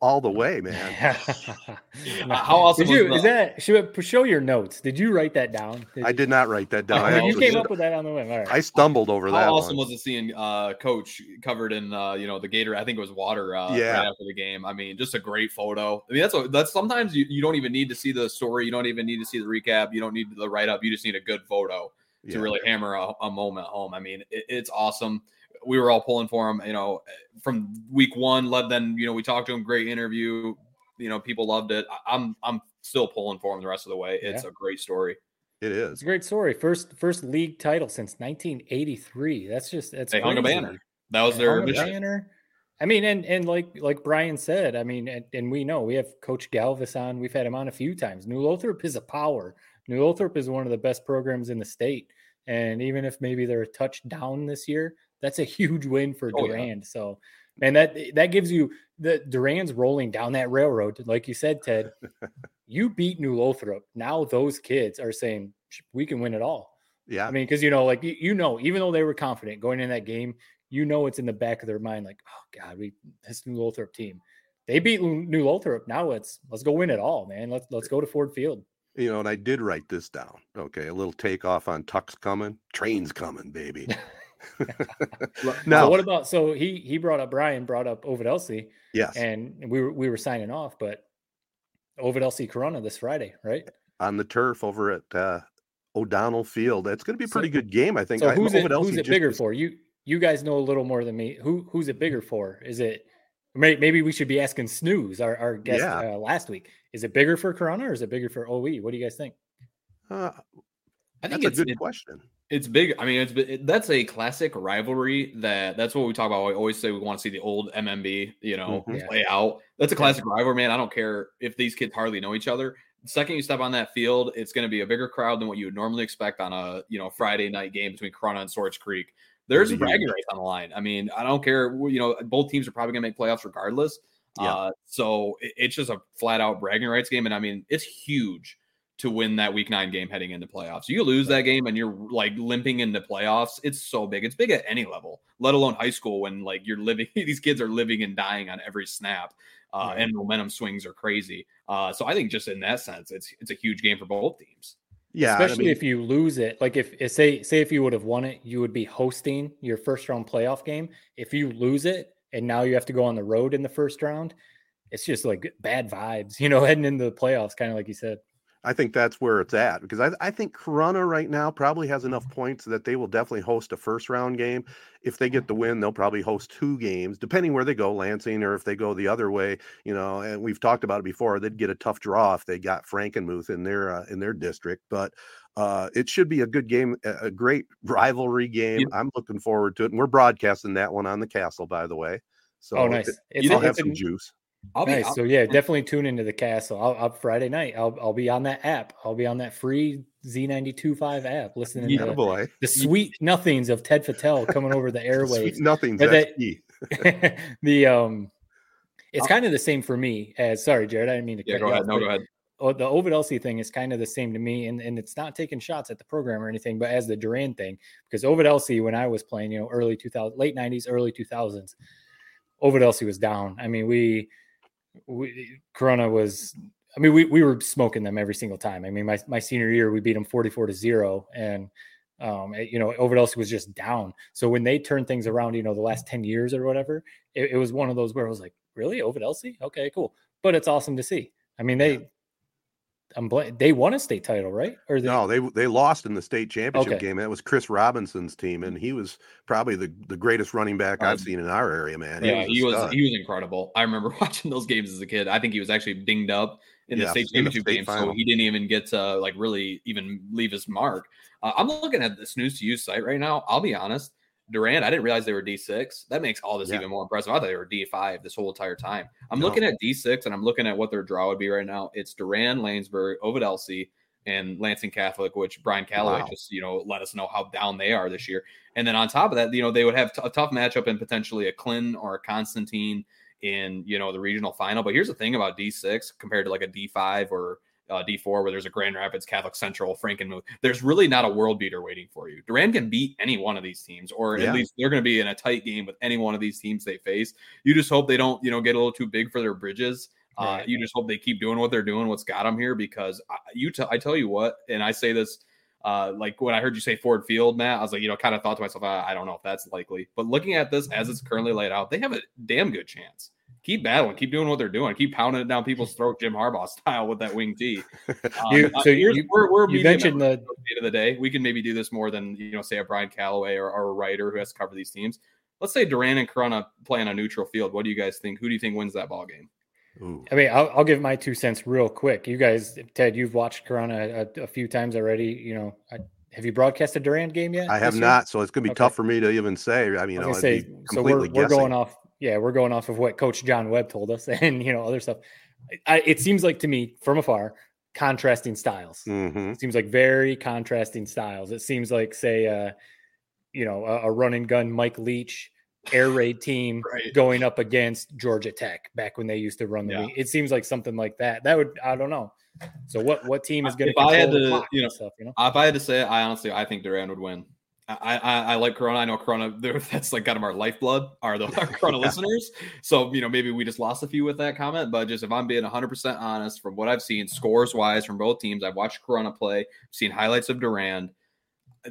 all the way, man. How awesome did you? Is that should show your notes? Did you write that down? Did I did not write that down. Oh, you came up with that on the whim. All right. I stumbled over How that. How awesome one. was it seeing uh, Coach covered in uh, you know the Gator? I think it was water. Uh, yeah. Right after the game. I mean, just a great photo. I mean, that's a, that's sometimes you, you don't even need to see the story. You don't even need to see the recap. You don't need the write up. You just need a good photo to yeah. really hammer a, a, moment home. I mean, it, it's awesome we were all pulling for him, you know, from week one. Led then, you know, we talked to him, great interview. You know, people loved it. I'm I'm still pulling for him the rest of the way. It's yeah. a great story. It is. It's a great story. First first league title since 1983. That's just that's they crazy. hung a banner. That was they their banner. I mean, and and like like Brian said, I mean, and, and, we know we have Coach Galvin on. We've had him on a few times. New Lothrop is a power. New Lothrop is one of the best programs in the state. And even if maybe they're a touch down this year, that's a huge win for oh, Durand. Yeah. So, man, that that gives you the Durand's rolling down that railroad, like you said, Ted. you beat New Lothrop. Now those kids are saying we can win it all. Yeah, I mean, because you know, like you, you know, even though they were confident going in that game, you know, it's in the back of their mind, like, oh God, we this New Lothrop team. They beat New Lothrop. Now let's let's go win it all, man. Let's let's go to Ford Field. You know, and I did write this down. Okay, a little takeoff on Tuck's coming, trains coming, baby. now, so what about so he he brought up Brian brought up Ovid Elsie. Yes. And we were we were signing off, but Ovid Elsie Corunna this Friday, right? On the turf over at uh, O'Donnell Field. That's going to be a pretty so, good game, I think. So who's it, who's it bigger for? You you guys know a little more than me. Who who's it bigger for? Is it maybe we should be asking Snooze, our, our guest yeah. uh, last week. Is it bigger for Corunna or is it bigger for OE? What do you guys think? Uh, I think it's a good it, question. It's big. I mean, it's it, that's a classic rivalry. That that's what we talk about. We always say we want to see the old MMB, you know, mm-hmm. play out. That's a classic yeah. rivalry, man. I don't care if these kids hardly know each other. The second you step on that field, it's going to be a bigger crowd than what you would normally expect on a you know Friday night game between Corunna and Swartz Creek. There's It'd a be bragging huge. rights on the line. I mean, I don't care. You know, both teams are probably going to make playoffs regardless. Yeah. Uh, so it- it's just a flat out bragging rights game, and I mean, it's huge to win that week nine game heading into playoffs. You lose that game and you're like limping into playoffs. It's so big. It's big at any level, let alone high school when like you're living. These kids are living and dying on every snap, uh, Right. and momentum swings are crazy. Uh, so I think just in that sense, it's it's a huge game for both teams. Yeah, I especially mean- if you lose it. Like if, if say say if you would have won it, you would be hosting your first round playoff game. If you lose it and now you have to go on the road in the first round, it's just like bad vibes, you know, heading into the playoffs, kind of like you said. I think that's where it's at because I, I think Corunna right now probably has enough points that they will definitely host a first round game. If they get the win, they'll probably host two games, depending where they go, Lansing, or if they go the other way. You know, and we've talked about it before. They'd get a tough draw if they got Frankenmuth in their uh, in their district, but uh, it should be a good game, a great rivalry game. Yeah. I'm looking forward to it, and we're broadcasting that one on the Castle, by the way. So oh, nice. it- It's, I'll have some juice. I'll be nice. I'll- So yeah, definitely tune into the castle. I'll, I'll Friday night. I'll I'll be on that app. I'll be on that free Z925 app, listening Yeah, to boy, the sweet nothings of Ted Fattel coming over the airwaves. Sweet nothings. That's that- key. the um it's kind of the same for me as sorry jared i didn't mean to yeah, cut go you ahead. off, No, go ahead. oh, the ovid elsie thing is kind of the same to me and, and it's not taking shots at the program or anything but as the duran thing because ovid elsie when i was playing you know early 2000 late 90s early 2000s ovid elsie was down i mean we we corunna was i mean we, we were smoking them every single time i mean my, my senior year we beat them 44 to 0 and um, you know, Elsie was just down. So when they turned things around, you know, the last 10 years or whatever, it, it was one of those where I was like, really? Elsie? Okay, cool. But it's awesome to see. I mean, they, I'm bl- they won a state title, right? Or they, No, they they lost in the state championship Okay. game. That was Chris Robinson's team, and he was probably the, the greatest running back I've Um, seen in our area, man. Yeah, a he was stud. he was incredible. I remember watching those games as a kid. I think he was actually dinged up in the state in the championship state game, so he didn't even get to like really even leave his mark. Uh, I'm looking at this news to use site right now. I'll be honest, Durand. I didn't realize they were D6. That makes all this Yeah. even more impressive. I thought they were D5 this whole entire time. I'm No. looking at D6 and I'm looking at what their draw would be right now. It's Durand, Laingsburg, Ovid Elsie, and Lansing Catholic, which Brian Calloway Wow. just you know let us know how down they are this year. And then on top of that, you know they would have t- a tough matchup in potentially a Clinton or a Constantine in you know the regional final. But here's the thing about D6 compared to like a D5 or uh, D4, where there's a Grand Rapids Catholic Central, Frankenmuth. There's really not a world beater waiting for you. Durand can beat any one of these teams, or Yeah. at least they're going to be in a tight game with any one of these teams they face. You just hope they don't, you know, get a little too big for their bridges. Uh, Right. you just hope they keep doing what they're doing, what's got them here. Because I, you, t- I tell you what, and I say this, uh, like when I heard you say Ford Field, Matt, I was like, you know, kind of thought to myself, I, I don't know if that's likely. But looking at this as it's currently laid out, they have a damn good chance. Keep battling, keep doing what they're doing, keep pounding it down people's throat, Jim Harbaugh style with that wing tee. Um, You- uh, so here's- you- we're, we're you mentioned the the end of the day. We can maybe do this more than you know, say a Brian Calloway or, or a writer who has to cover these teams. Let's say Durand and Corunna play on a neutral field. What do you guys think? Who do you think wins that ball game? Ooh. I mean, I'll, I'll give my two cents real quick. You guys, Ted, you've watched Corunna a, a few times already. You know, I, have you broadcast a Durand game yet? I have this year? not, so it's gonna be Okay. tough for me to even say. I mean, you I know, was it'd be say, so we're, completely we're going off. Yeah, we're going off of what Coach John Webb told us, and you know other stuff. I, it seems like to me from afar, contrasting styles. Mhm. It seems like very contrasting styles. It seems like, say, uh, you know, a, a run and gun Mike Leach air raid team Right. going up against Georgia Tech back when they used to run the Yeah. league. It seems like something like that. That would I don't know. So what what team is going to? If I had to, you know, stuff? You know, If I had to say, I honestly, I think Durand would win. I, I, I like Corunna. I know Corunna. That's like kind of our lifeblood. Are the our Corunna listeners? So you know, maybe we just lost a few with that comment. But just if I'm being 100 percent honest, from what I've seen, scores wise from both teams, I've watched Corunna play, seen highlights of Durand.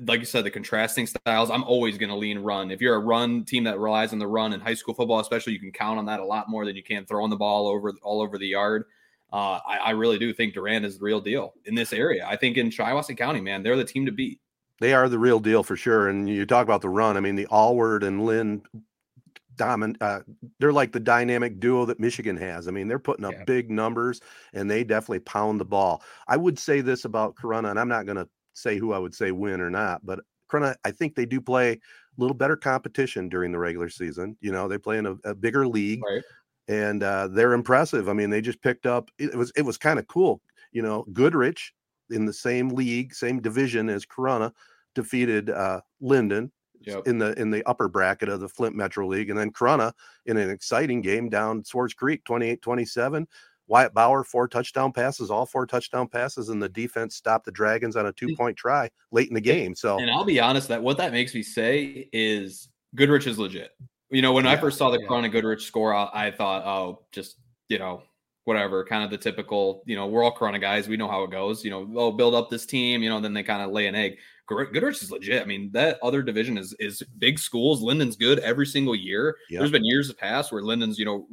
Like you said, the contrasting styles. I'm always going to lean run. If you're a run team that relies on the run in high school football, especially, you can count on that a lot more than you can throwing the ball over all over the yard. Uh, I, I really do think Durand is the real deal in this area. I think in Shiawassee County, man, they're the team to beat. They are the real deal for sure. And you talk about the run. I mean, the Allward and Lynn domin uh, they're like the dynamic duo that Michigan has. I mean, they're putting up Yeah. big numbers and they definitely pound the ball. I would say this about Corunna, and I'm not going to say who I would say win or not, but Corunna, I think they do play a little better competition during the regular season. You know, they play in a, a bigger league Right. and uh, they're impressive. I mean, they just picked up. It was it was kind of cool. You know, Goodrich in the same league, same division as Corunna, defeated uh, Linden Yep. in the in the upper bracket of the Flint Metro League, and then Corunna in an exciting game down Swartz Creek, 28-27. Wyatt Bauer, four touchdown passes, all four touchdown passes, and the defense stopped the Dragons on a two point try late in the game. So And I'll be honest that what that makes me say is Goodrich is legit. You know, when I first saw the yeah. Corunna Goodrich score, I, I thought, oh, just you know, whatever, kind of the typical. You know, we're all Corunna guys. We know how it goes. You know, they'll build up this team. You know, then they kind of lay an egg. Good- Goodrich is legit. I mean, that other division is is big schools. Linden's good every single year. Yeah. There's been years past where Linden's you know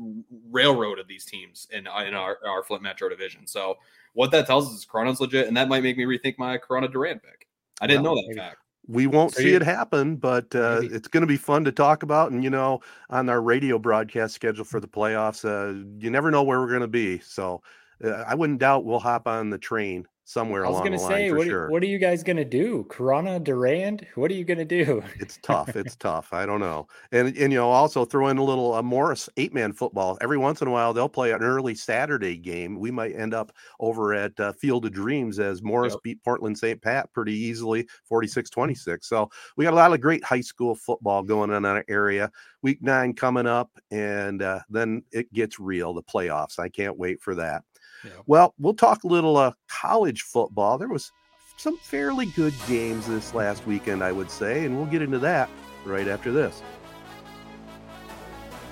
railroaded these teams in in our our Flint Metro division. So what that tells us is Corunna's legit, and that might make me rethink my Corunna Durand pick. I didn't Well, know that maybe. fact. We won't So see you- it happen, but uh, it's going to be fun to talk about. And you know, on our radio broadcast schedule for the playoffs, uh, you never know where we're going to be. So uh, I wouldn't doubt we'll hop on the train somewhere I was the line say, for what, sure. what are you guys gonna do? Corunna Durand? What are you gonna do? It's tough. It's tough. I don't know. And and you know, also throw in a little uh, Morris eight man football. Every once in a while, they'll play an early Saturday game. We might end up over at uh, Field of Dreams as Morris Yep. beat Portland St. Pat pretty easily, 46-26. So we got a lot of great high school football going on in our area. Week nine coming up, and uh, then it gets real. The playoffs. I can't wait for that. Yeah. Well, we'll talk a little uh, college football. There was some fairly good games this last weekend, I would say, and we'll get into that right after this.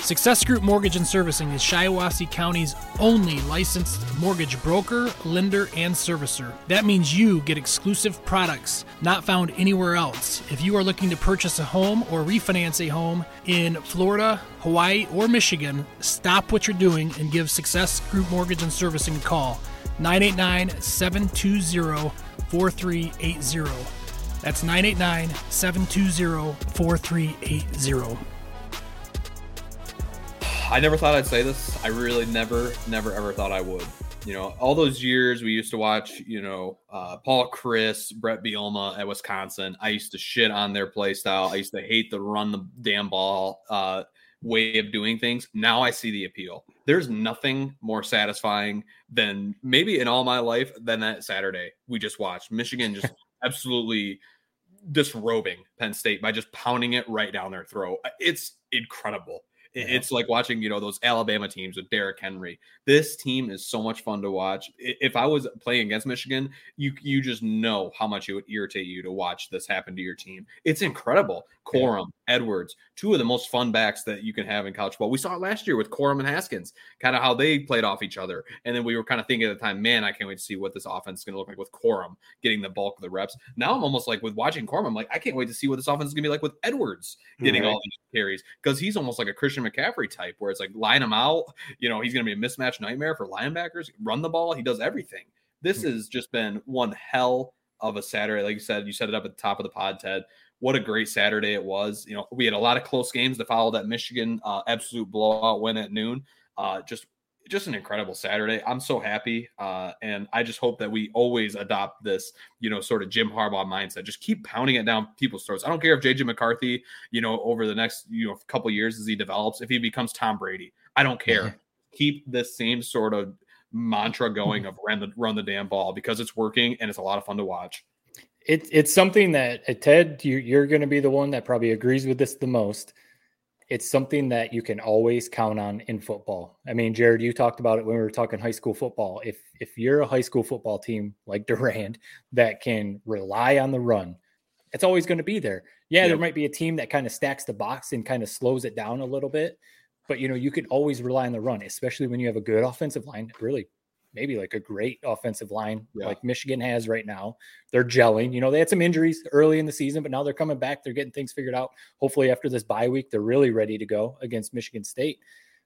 Success Group Mortgage and Servicing is Shiawassee County's only licensed mortgage broker, lender, and servicer. That means you get exclusive products not found anywhere else. If you are looking to purchase a home or refinance a home in Florida, Hawaii, or Michigan, stop what you're doing and give Success Group Mortgage and Servicing a call. 989 720 4380. That's 989 720 4380. I never thought I'd say this. I really never, never, ever thought I would. You know, all those years we used to watch, you know, uh, Paul Chryst, Brett Bielema at Wisconsin. I used to shit on their play style. I used to hate the run the damn ball uh, way of doing things. Now I see the appeal. There's nothing more satisfying than maybe in all my life than that Saturday we just watched. Michigan just absolutely disrobing Penn State by just pounding it right down their throat. It's incredible. It- It's like watching, you know, those Alabama teams with Derrick Henry. This team is so much fun to watch. If I was playing against Michigan, you you just know how much it would irritate you to watch this happen to your team. It's incredible. Corum, Edwards, two of the most fun backs that you can have in college football. We saw it last year with Corum and Haskins, kind of how they played off each other. And then we were kind of thinking at the time, man, I can't wait to see what this offense is going to look like with Corum getting the bulk of the reps. Now I'm almost like with watching Corum, I'm like, I can't wait to see what this offense is going to be like with Edwards getting Right. all these carries because he's almost like a Christian McCaffrey type, where it's like line him out. You know, he's going to be a mismatch nightmare for linebackers. Run the ball, he does everything. This has just been one hell of a Saturday. Like you said, you set it up at the top of the pod, Ted. What a great Saturday it was. You know, we had a lot of close games to follow that Michigan uh, absolute blowout win at noon. Uh, just just an incredible Saturday. I'm so happy. Uh, and I just hope that we always adopt this, you know, sort of Jim Harbaugh mindset. Just keep pounding it down people's throats. I don't care if JJ McCarthy, you know, over the next, you know, couple years as he develops, if he becomes Tom Brady, I don't care. Keep the same sort of mantra going of run the run the damn ball because it's working and it's a lot of fun to watch. It, it's something that uh, Ted, you, you're going to be the one that probably agrees with this the most. It's something that you can always count on in football. I mean, Jared, you talked about it when we were talking high school football. If if you're a high school football team like Durand that can rely on the run, it's always going to be there. Yeah, there might be a team that kind of stacks the box and kind of slows it down a little bit, but you know, you can always rely on the run, especially when you have a good offensive line, really maybe like a great offensive line Yeah. like Michigan has right now. They're gelling. You know, they had some injuries early in the season, but now they're coming back. They're getting things figured out. Hopefully, after this bye week, they're really ready to go against Michigan State.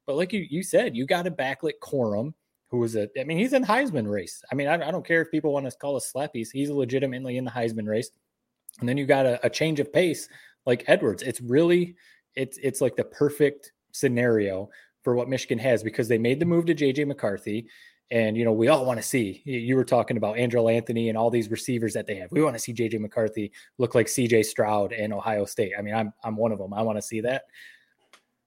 But like you, you said, you got to backlit Corum, who was a, I mean, he's in Heisman race. I mean, I, I don't care if people want to call us slappies. He's legitimately in the Heisman race. And then you got a, a change of pace like Edwards. It's really, it's it's like the perfect scenario for what Michigan has because they made the move to JJ McCarthy. And you know, we all want to see. You were talking about Andrel Anthony and all these receivers that they have. We want to see JJ McCarthy look like CJ Stroud in Ohio State. I mean, I'm I'm one of them. I want to see that.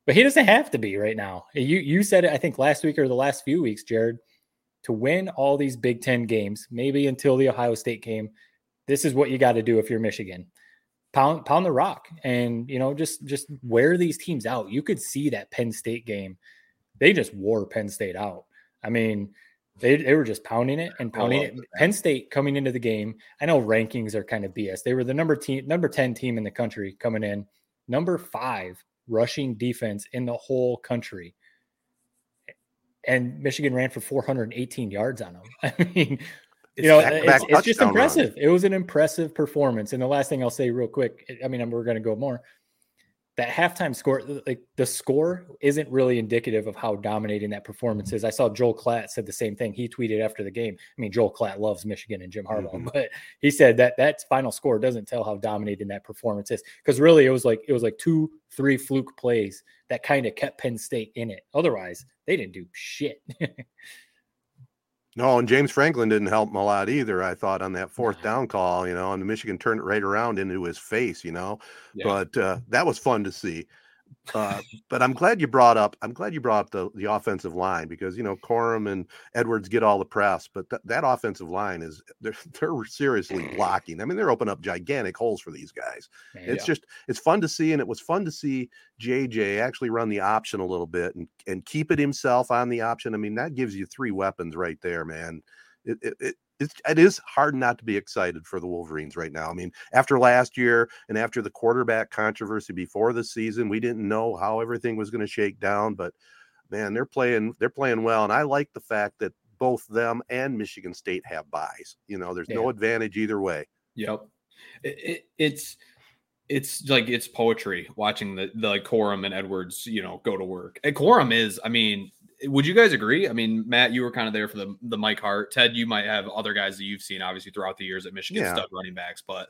But he doesn't have to be right now. You you said it, I think last week or the last few weeks, Jared, to win all these Big Ten games, maybe until the Ohio State game. This is what you got to do if you're Michigan pound pound the rock and you know just just wear these teams out. You could see that Penn State game. They just wore Penn State out. I mean, they, they were just pounding it and pounding it. Penn State coming into the game. I know rankings are kind of BS. They were the number team, number 10 team in the country coming in, number five rushing defense in the whole country. And Michigan ran for 418 yards on them. I mean, you know, it's, it's just impressive. Run. It was an impressive performance. And the last thing I'll say, real quick, I mean, we're going to go more. That halftime score, like the score, isn't really indicative of how dominating that performance is. I saw Joel Klatt said the same thing. He tweeted after the game. I mean, Joel Klatt loves Michigan and Jim Harbaugh, mm-hmm. but he said that that final score doesn't tell how dominating that performance is because really it was like it was like two, three fluke plays that kind of kept Penn State in it. Otherwise, they didn't do shit. No, and James Franklin didn't help him a lot either. I thought on that fourth down call, you know, and the Michigan turned it right around into his face, you know. Yeah. But uh, that was fun to see. Uh, but I'm glad you brought up. I'm glad you brought up the the offensive line because you know Corum and Edwards get all the press, but th- that offensive line is they're they're seriously blocking. I mean, they're opening up gigantic holes for these guys. it's just it's fun to see, and it was fun to see JJ actually run the option a little bit and and keep it himself on the option. I mean, that gives you three weapons right there, man. It, it, it, it's, it is hard not to be excited for the Wolverines right now. I mean, after last year and after the quarterback controversy before the season, we didn't know how everything was going to shake down, but man, they're playing they're playing well and I like the fact that both them and Michigan State have buys. You know, there's yeah. no advantage either way. Yep. It, it, it's it's like it's poetry watching the the like Corum and Edwards, you know, go to work. And Corum is, I mean, would you guys agree? I mean, Matt, you were kind of there for the the Mike Hart. Ted, you might have other guys that you've seen obviously throughout the years at Michigan yeah. stud running backs, but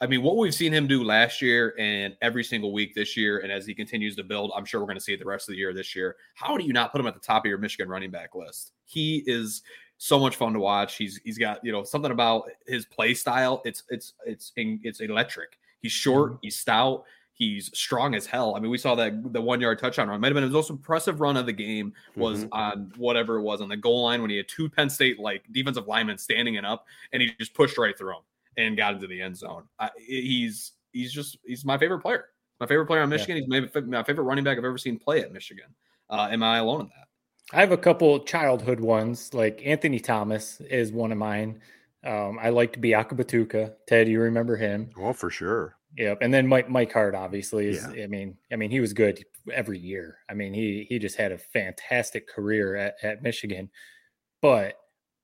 I mean, what we've seen him do last year and every single week this year, and as he continues to build, I'm sure we're going to see it the rest of the year this year. How do you not put him at the top of your Michigan running back list? He is so much fun to watch. He's he's got you know something about his play style. It's it's it's it's electric. He's short. Mm-hmm. He's stout. He's strong as hell. I mean, we saw that the one yard touchdown run might have been his most impressive run of the game was mm-hmm. on whatever it was on the goal line when he had two Penn State like defensive linemen standing it up and he just pushed right through them and got into the end zone. I, he's he's just he's my favorite player. My favorite player on Michigan. Yeah. He's maybe my favorite running back I've ever seen play at Michigan. Uh, am I alone in that? I have a couple childhood ones. Like Anthony Thomas is one of mine. Um, I liked Biakabutuka. Ted, you remember him? Oh, for sure. Yep, and then Mike Mike Hart obviously is. Yeah. I mean, I mean he was good every year. I mean he he just had a fantastic career at, at Michigan, but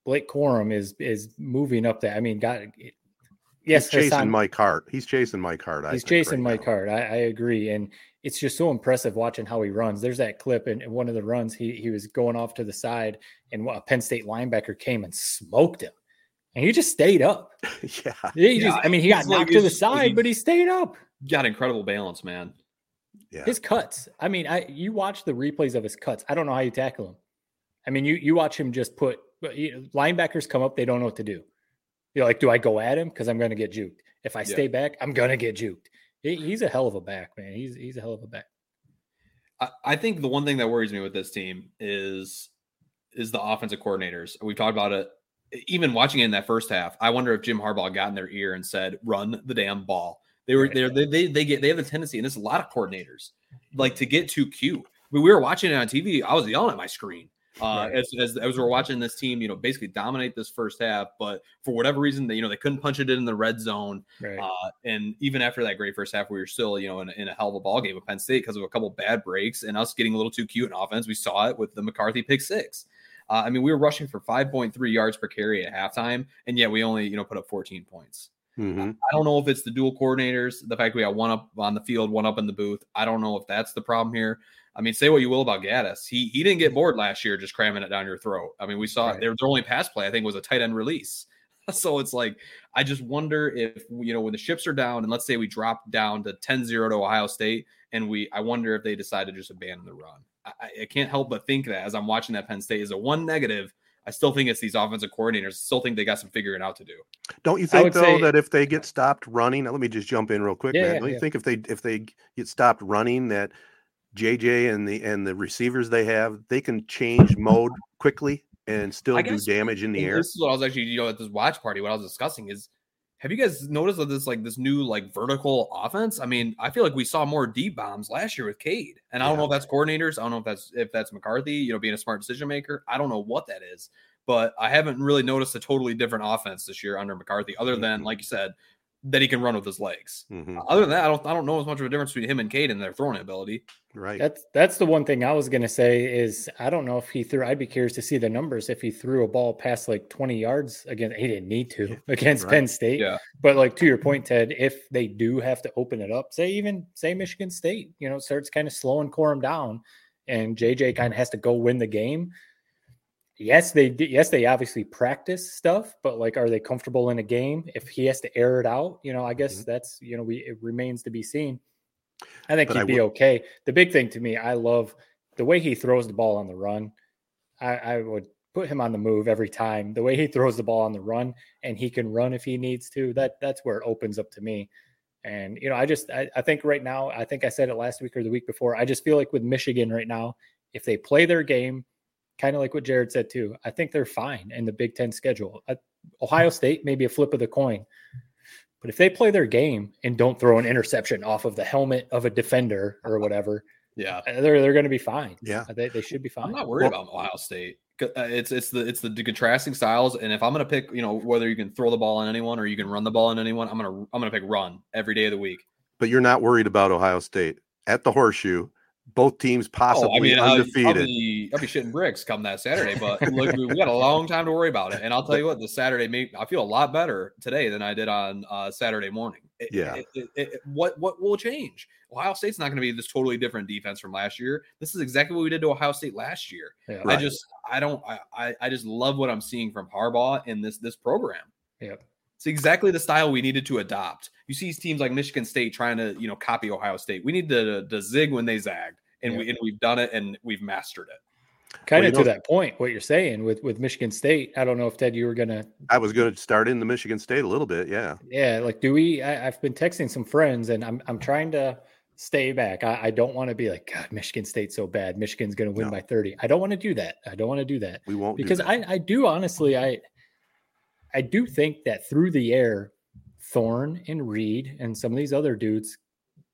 Blake Corum is is moving up that. I mean, got yes, he's chasing Hassan, Mike Hart. He's chasing Mike Hart. I he's chasing right Mike now. Hart. I, I, agree, and it's just so impressive watching how he runs. There's that clip in, in one of the runs. He he was going off to the side, and a Penn State linebacker came and smoked him and he just stayed up. yeah. He just, I mean, he got knocked like, to the side, but he stayed up. Got incredible balance, man. Yeah. His cuts. I mean, I you watch the replays of his cuts. I don't know how you tackle him. I mean, you you watch him just put you know, linebackers come up, they don't know what to do. You're like, do I go at him because I'm going to get juked? If I stay back, I'm going to get juked. He, he's a hell of a back, man. He's he's a hell of a back. I, I think the one thing that worries me with this team is is the offensive coordinators. We've talked about it even watching it in that first half, I wonder if Jim Harbaugh got in their ear and said, "Run the damn ball." They were there. They, they they get they have a tendency, and there's a lot of coordinators like to get too cute. I mean, we were watching it on TV. I was yelling at my screen uh, right. as, as, as we are watching this team, you know, basically dominate this first half. But for whatever reason, they you know they couldn't punch it in the red zone. Right. Uh, and even after that great first half, we were still you know in, in a hell of a ball game with Penn State because of a couple bad breaks and us getting a little too cute in offense. We saw it with the McCarthy pick six. Uh, I mean, we were rushing for 5.3 yards per carry at halftime, and yet we only, you know, put up 14 points. Mhm. I don't know if it's the dual coordinators, the fact we got one up on the field, one up in the booth. I don't know if that's the problem here. I mean, say what you will about Gattis. He he didn't get bored last year just cramming it down your throat. I mean, we saw Right. their, their only pass play, I think, was a tight end release. So it's like, I just wonder if, you know, when the ships are down and let's say we drop down to 10 0 to Ohio State, and we, I wonder if they decide to just abandon the run. I, I- I can't help but think that as I'm watching that Penn State is a one negative. I still think it's these offensive coordinators. Still think they got some figuring out to do. Don't you think would though say- that if they get stopped running, now let me just jump in real quick, Yeah, man. yeah, Don't you yeah. think if they if they get stopped running that JJ and the and the receivers they have, they can change mode quickly and still I do guess- damage in the air? This is what I was actually, you know, at this watch party. What I was discussing is, have you guys noticed that this like this new like vertical offense? I mean, I feel like we saw more deep bombs last year with Cade, and I don't know if that's coordinators. I don't know if that's if that's McCarthy, you know, being a smart decision maker. I don't know what that is, but I haven't really noticed a totally different offense this year under McCarthy, other than mm-hmm. like you said, that he can run with his legs. Mhm. Other than that, I don't I don't know as much of a difference between him and Cade and their throwing ability. Right. That's that's the one thing I was gonna say is I don't know if he threw. I'd be curious to see the numbers if he threw a ball past like 20 yards again. He didn't need to against right. Penn State. Yeah. But like to your point, Ted, if they do have to open it up, say even say Michigan State, you know, starts kind of slowing Corum down, and JJ kind of has to go win the game. Yes, they yes they obviously practice stuff, but like, are they comfortable in a game? If he has to air it out, you know, I guess mm-hmm. that's you know we it remains to be seen. I think But he'd I be okay. The big thing to me, I love the way he throws the ball on the run. I, I would put him on the move every time. The way he throws the ball on the run, and he can run if he needs to. That that's where it opens up to me. And you know, I just I, I think right now, I think I said it last week or the week before. I just feel like with Michigan right now, if they play their game, kind of like what Jared said too, I think they're fine in the Big Ten schedule. Uh, Ohio State maybe a flip of the coin, but if they play their game and don't throw an interception off of the helmet of a defender or whatever, Yeah. uh, they're they're going to be fine. Yeah. Uh, they, they should be fine. I'm not worried about Ohio State. 'Cause, uh, It's it's the it's the contrasting styles, and if I'm gonna pick, you know, whether you can throw the ball on anyone or you can run the ball on anyone, I'm gonna I'm gonna pick run every day of the week. But you're not worried about Ohio State at the horseshoe. Both teams possibly oh, I mean, I'll, undefeated. I'll be I'll be shitting bricks come that Saturday, but look, we we got a long time to worry about it. And I'll tell you what, the Saturday made I feel a lot better today than I did on uh, Saturday morning. It- Yeah. it- it- it- what what will change? Ohio State's not going to be this totally different defense from last year. This is exactly what we did to Ohio State last year. Yeah. I just I don't I, I I just love what I'm seeing from Harbaugh in this this program. Yeah. It's exactly the style we needed to adopt. You see teams like Michigan State trying to, you know, copy Ohio State. We need to, to zig when they zagged, and we and we've done it and we've mastered it. kind Well, of to know- that point, what you're saying with with Michigan State. I don't know if Ted, you were gonna, I was going to start in the Michigan State a little bit. Yeah. yeah, like do we? I, I've been texting some friends, and I'm I'm trying to stay back. I, I don't want to be like God, Michigan State's so bad. Michigan's going to win No. by 30. I don't want to do that. I don't want to do that We won't do because that. I I do honestly I I do think that through the air, Thorne and Reed and some of these other dudes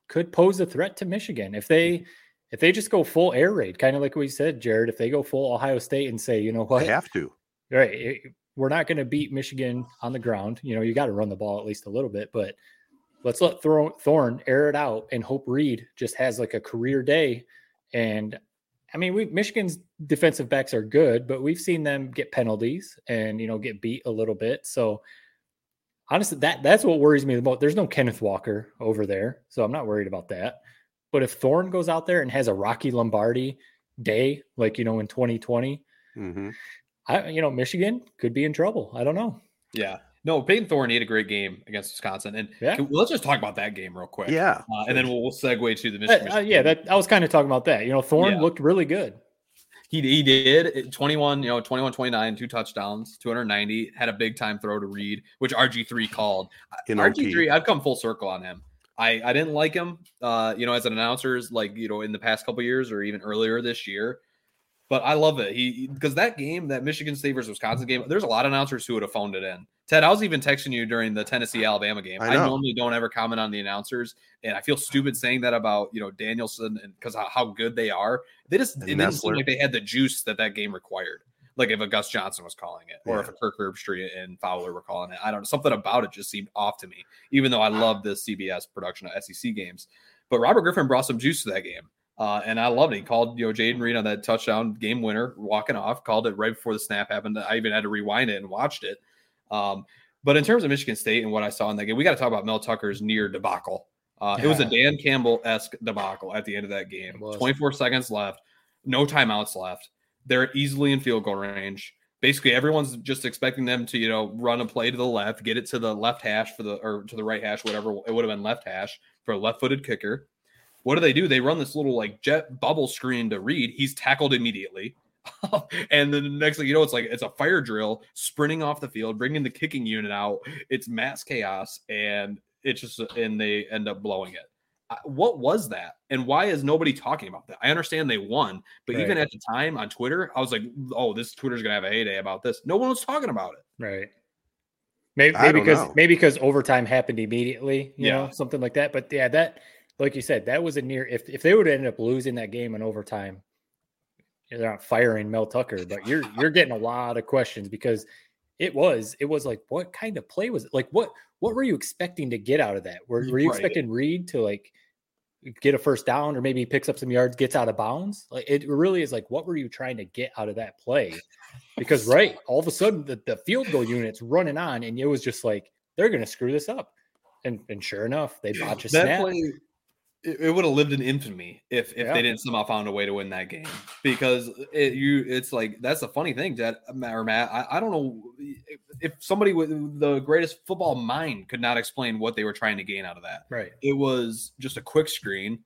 could pose a threat to Michigan if they if they just go full air raid, kind of like we said, Jared. If they go full Ohio State and say, you know what, They have to. right, it- we're not going to beat Michigan on the ground. You know, you got to run the ball at least a little bit, but let's let Thor- Thorne air it out and hope Reed just has like a career day. And I mean, we Michigan's defensive backs are good, but we've seen them get penalties and you know get beat a little bit. So honestly, that that's what worries me the most. There's no Kenneth Walker over there, so I'm not worried about that. But if Thorne goes out there and has a Rocky Lombardi day, like you know in 2020, hmm I you know Michigan could be in trouble. I don't know. Yeah. No, Payton Thorne he had a great game against Wisconsin, and Yeah. can- let's just talk about that game real quick. Yeah. uh, and then we'll, we'll segue to the Uh, Michigan. uh, yeah, that I was kind of talking about that. You know, Thorne Yeah. looked really good. He, he did 21, you know, 21, 29, two touchdowns, 290, had a big time throw to Reed, which RG3 called. In RG3, I've come full circle on him. I, I didn't like him, uh, you know, as an announcer, like, you know, in the past couple years or even earlier this year. But I love it. He because that game, that Michigan State versus Wisconsin game, there's a lot of announcers who would have phoned it in. Ted, I was even texting you during the Tennessee Alabama game. I I, normally don't ever comment on the announcers, and I feel stupid saying that about you know Danielson and because how, how good they are. They just And it didn't seem like they had the juice that that game required. Like if a Gus Johnson was calling it, or if a Kirk Herbstreit and Fowler were calling it, I don't know. Something about it just seemed off to me. Even though I love the CBS production of SEC games, but Robert Griffin brought some juice to that game. Uh, and I loved it. He called, you know, Jayden Reed on that touchdown game winner, walking off, called it right before the snap happened. I even had to rewind it and watched it. Um, But in terms of Michigan State and what I saw in that game, we got to talk about Mel Tucker's near debacle. Uh, It was a Dan Campbell esque debacle at the end of that game. 24 seconds left, no timeouts left. They're easily in field goal range. Basically, everyone's just expecting them to, you know, run a play to the left, get it to the left hash for the or to the right hash, whatever. It would have been left hash for a left-footed kicker. What do they do? They run this little like jet bubble screen to Reed. He's tackled immediately. and then the next thing you know, it's like it's a fire drill sprinting off the field, bringing the kicking unit out. It's mass chaos, and it's just and they end up blowing it. Uh, What was that, and why is nobody talking about that? I understand they won, but even at the time on Twitter, I was like, "Oh, this Twitter's gonna have a heyday about this." No one was talking about it. Right. Maybe, maybe because know. maybe because overtime happened immediately, you Yeah. know, something like that. But yeah, that like you said, that was a near if if they would have ended up losing that game in overtime, they're not firing Mel Tucker, but you're you're getting a lot of questions because it was it was like what kind of play was it? Like what what were you expecting to get out of that? Were, were you Right. expecting Reed to like get a first down or maybe he picks up some yards, gets out of bounds? Like it really is like what were you trying to get out of that play? Because right, all of a sudden the, the field goal unit's running on, and it was just like they're gonna screw this up. And and sure enough, they botch a that snap. play it, it would have lived in infamy if if Yeah. they didn't somehow found a way to win that game because it, you it's like that's the funny thing that uh, or Matt I, I don't know if, if somebody with the greatest football mind could not explain what they were trying to gain out of that Right. it was just a quick screen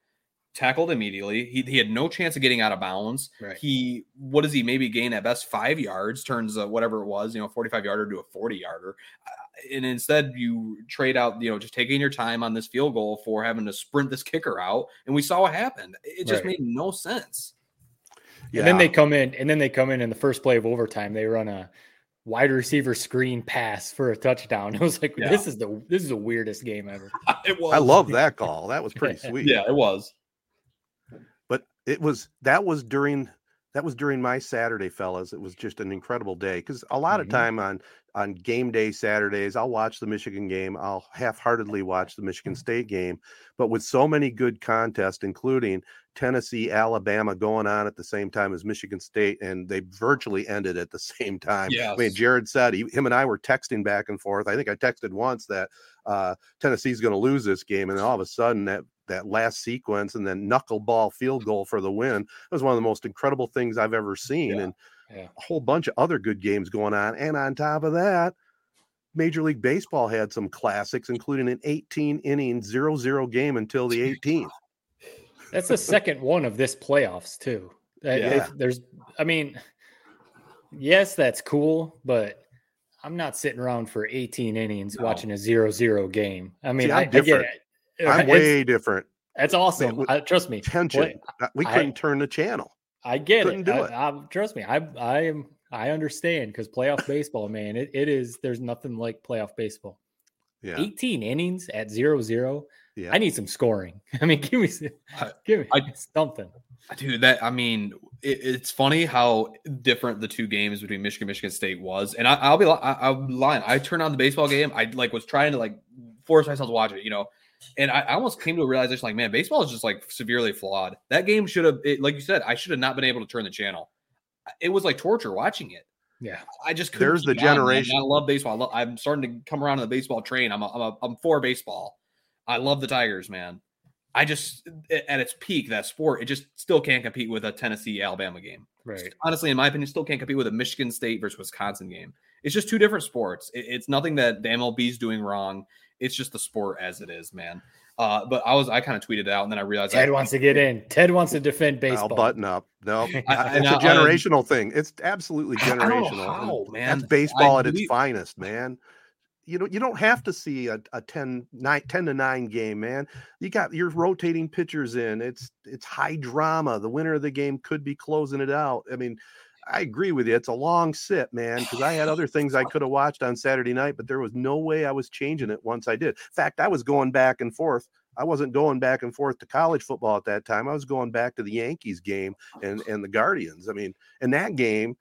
tackled immediately he, he had no chance of getting out of bounds Right. he what does he maybe gain at best five yards turns uh, whatever it was you know 45 yarder to a 40 yarder and instead you trade out, you know, just taking your time on this field goal for having to sprint this kicker out. And we saw what happened. It just Right. made no sense. And then they come in, and then they come in in the first play of overtime. They run a wide receiver screen pass for a touchdown. It was like Yeah. this is the this is the weirdest game ever. It was. I love that call. That was pretty sweet. Yeah, it was. It was that was during that was during my Saturday, fellas. It was just an incredible day because a lot Mhm. of time on on game day Saturdays, I'll watch the Michigan game. I'll half-heartedly watch the Michigan State game, but with so many good contests, including Tennessee, Alabama going on at the same time as Michigan State, and they virtually ended at the same time. Yeah. I mean, Jared said he, him and I were texting back and forth. I think I texted once that uh, Tennessee's going to lose this game, and then all of a sudden that that last sequence and then knuckleball field goal for the win It was one of the most incredible things I've ever seen, Yeah. and Yeah. a whole bunch of other good games going on. And on top of that, Major League Baseball had some classics, including an 18 inning 0 0 game until the 18th. That's the second one of this playoffs too. Uh, Yeah. There's, I mean, yes, that's cool, but I'm not sitting around for 18 innings No. watching a 0 0 game. I mean, I'm I, I get it. I'm It's- way different. That's awesome. with I, trust me. Tension. Play- Uh, we I- couldn't turn the channel. I get Couldn't it. do I, it. I- trust me. I I am I understand because playoff baseball, man, it, it is there's nothing like playoff baseball. Yeah. 18 innings at zero zero. Yeah. I need some scoring. I mean, give me give me I- something. Dude, that I mean, it, it's funny how different the two games between Michigan, Michigan State was. And I, I'll be, I, I'll be lying. I turned on the baseball game. I like was trying to like force myself to watch it, you know. And I, I almost came to a realization, like, man, baseball is just like severely flawed. That game should have, like you said, I should have not been able to turn the channel. It was like torture watching it. Yeah. I just couldn't There's the keep on, man. generation. I love baseball. I love, I'm starting to come around to the baseball train. I'm a, I'm a, I'm for baseball. I love the Tigers, man. I just at its peak, that sport, it just still can't compete with a Tennessee Alabama game. Right. Honestly, in my opinion, still can't compete with a Michigan State versus Wisconsin game. It's just two different sports. It- it's nothing that the MLB is doing wrong. It's just the sport as it is, man. Uh, but I was I kind of tweeted out and then I realized Ted I, wants to get in. Ted wants to defend I'll baseball. button up. No, I- it's and a I- generational thing. It's absolutely I don't know generational. how, man. That's baseball I at its believe- finest, man. You know, you don't have to see a, a 10, 9, 10 to 9 game, man. You got you're rotating pitchers in. It's it's high drama. The winner of the game could be closing it out. I mean, I agree with you. It's a long sit, man, because I had other things I could have watched on Saturday night, but there was no way I was changing it once I did. In fact, I was going back and forth. I wasn't going back and forth to college football at that time. I was going back to the Yankees game and and the Guardians. I mean, in that game,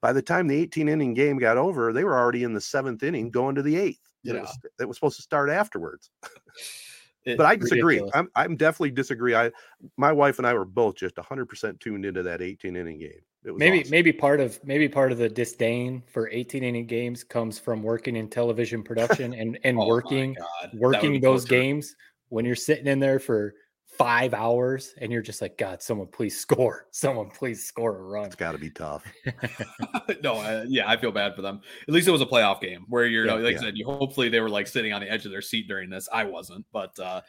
by the time the 18 inning game got over, they were already in the seventh inning, going to the eighth. Yeah. was it was supposed to start afterwards. it- But I disagree. ridiculous. I'm I'm definitely disagree. I my wife and I were both just 100 percent tuned into that 18 inning game. It was maybe awesome. maybe part of maybe part of the disdain for 18 inning games comes from working in television production and and Oh working God, that would working those torture. games when you're sitting in there for five hours and you're just like god someone please score someone please score a run It's got to be tough. no, uh, yeah, I feel bad for them. At least it was a playoff game where you're Yeah, like yeah. I said, you hopefully they were like sitting on the edge of their seat during this. I wasn't, but uh,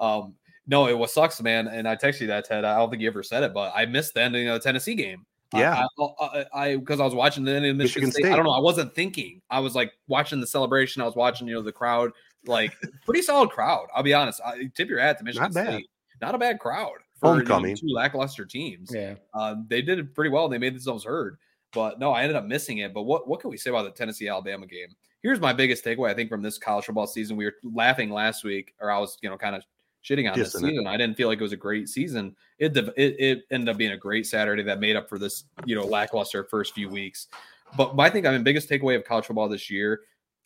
um, no, it was sucks, man. And I texted you that Ted. I don't think you ever said it, but I missed the ending of the Tennessee game. I- Yeah. I I because I, was watching the ending of Michigan, Michigan State. I don't know. I wasn't thinking. I was like watching the celebration. I was watching, you know, the crowd. Like pretty solid crowd. I'll be honest. I tip your hat to Michigan bad. State. Not a bad crowd for you know, Homecoming. two lackluster teams yeah uh, they did it pretty well. They made themselves heard. But no, I ended up missing it. But what what can we say about the Tennessee Alabama game? Here's my biggest takeaway. I think from this college football season, we were laughing last week, or I was you know kind of shitting on this Dissing it. season. I didn't feel like it was a great season. It, it it ended up being a great Saturday that made up for this you know lackluster first few weeks. But, but I think I mean biggest takeaway of college football this year.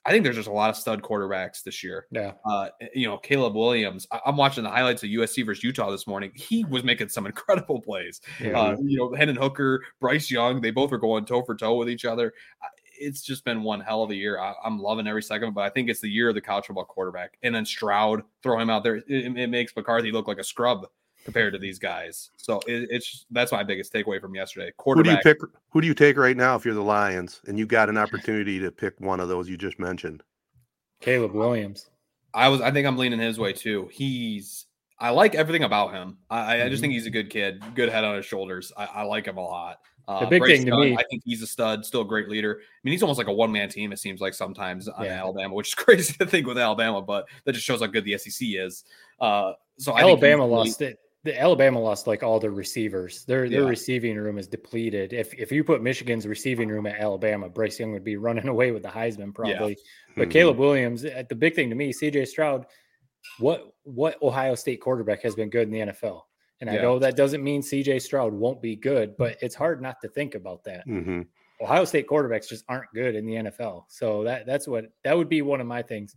I think there's just a lot of stud quarterbacks this year yeah uh, you know, Caleb Williams. I- I'm watching the highlights of USC versus Utah this morning. He was making some incredible plays. Yeah. Uh, you know, Hendon Hooker, Bryce Young, they both are going toe for toe with each other. It's just been one hell of a year. I, I'm loving every second, but I think it's the year of the college football quarterback. And then Stroud, throw him out there. It, it makes McCarthy look like a scrub compared to these guys. So it, it's that's my biggest takeaway from yesterday. Who do you pick? Who do you take right now if you're the Lions and you got an opportunity to pick one of those you just mentioned? caleb williams I was I think I'm leaning his way too. He's I like everything about him. I, I just Mhm. think he's a good kid, good head on his shoulders. I, I like him a lot. Uh, The big Bryce thing to me- I think he's a stud, still a great leader. I mean, he's almost like a one man team. It seems like sometimes on Yeah. Alabama, which is crazy to think with Alabama, but that just shows how good the SEC is. Uh, so I think alabama he's lost it the alabama lost like all their receivers. Their their Yeah. receiving room is depleted. If if you put michigan's receiving room at alabama bryce young would be running away with the heisman probably. But Mhm. caleb williams uh, the big thing to me cj stroud what what ohio state quarterback has been good in the nfl and i know that doesn't mean cj stroud won't be good but it's hard not to think about that. Hmm ohio state quarterbacks just aren't good in the nfl so that that's what that would be one of my things.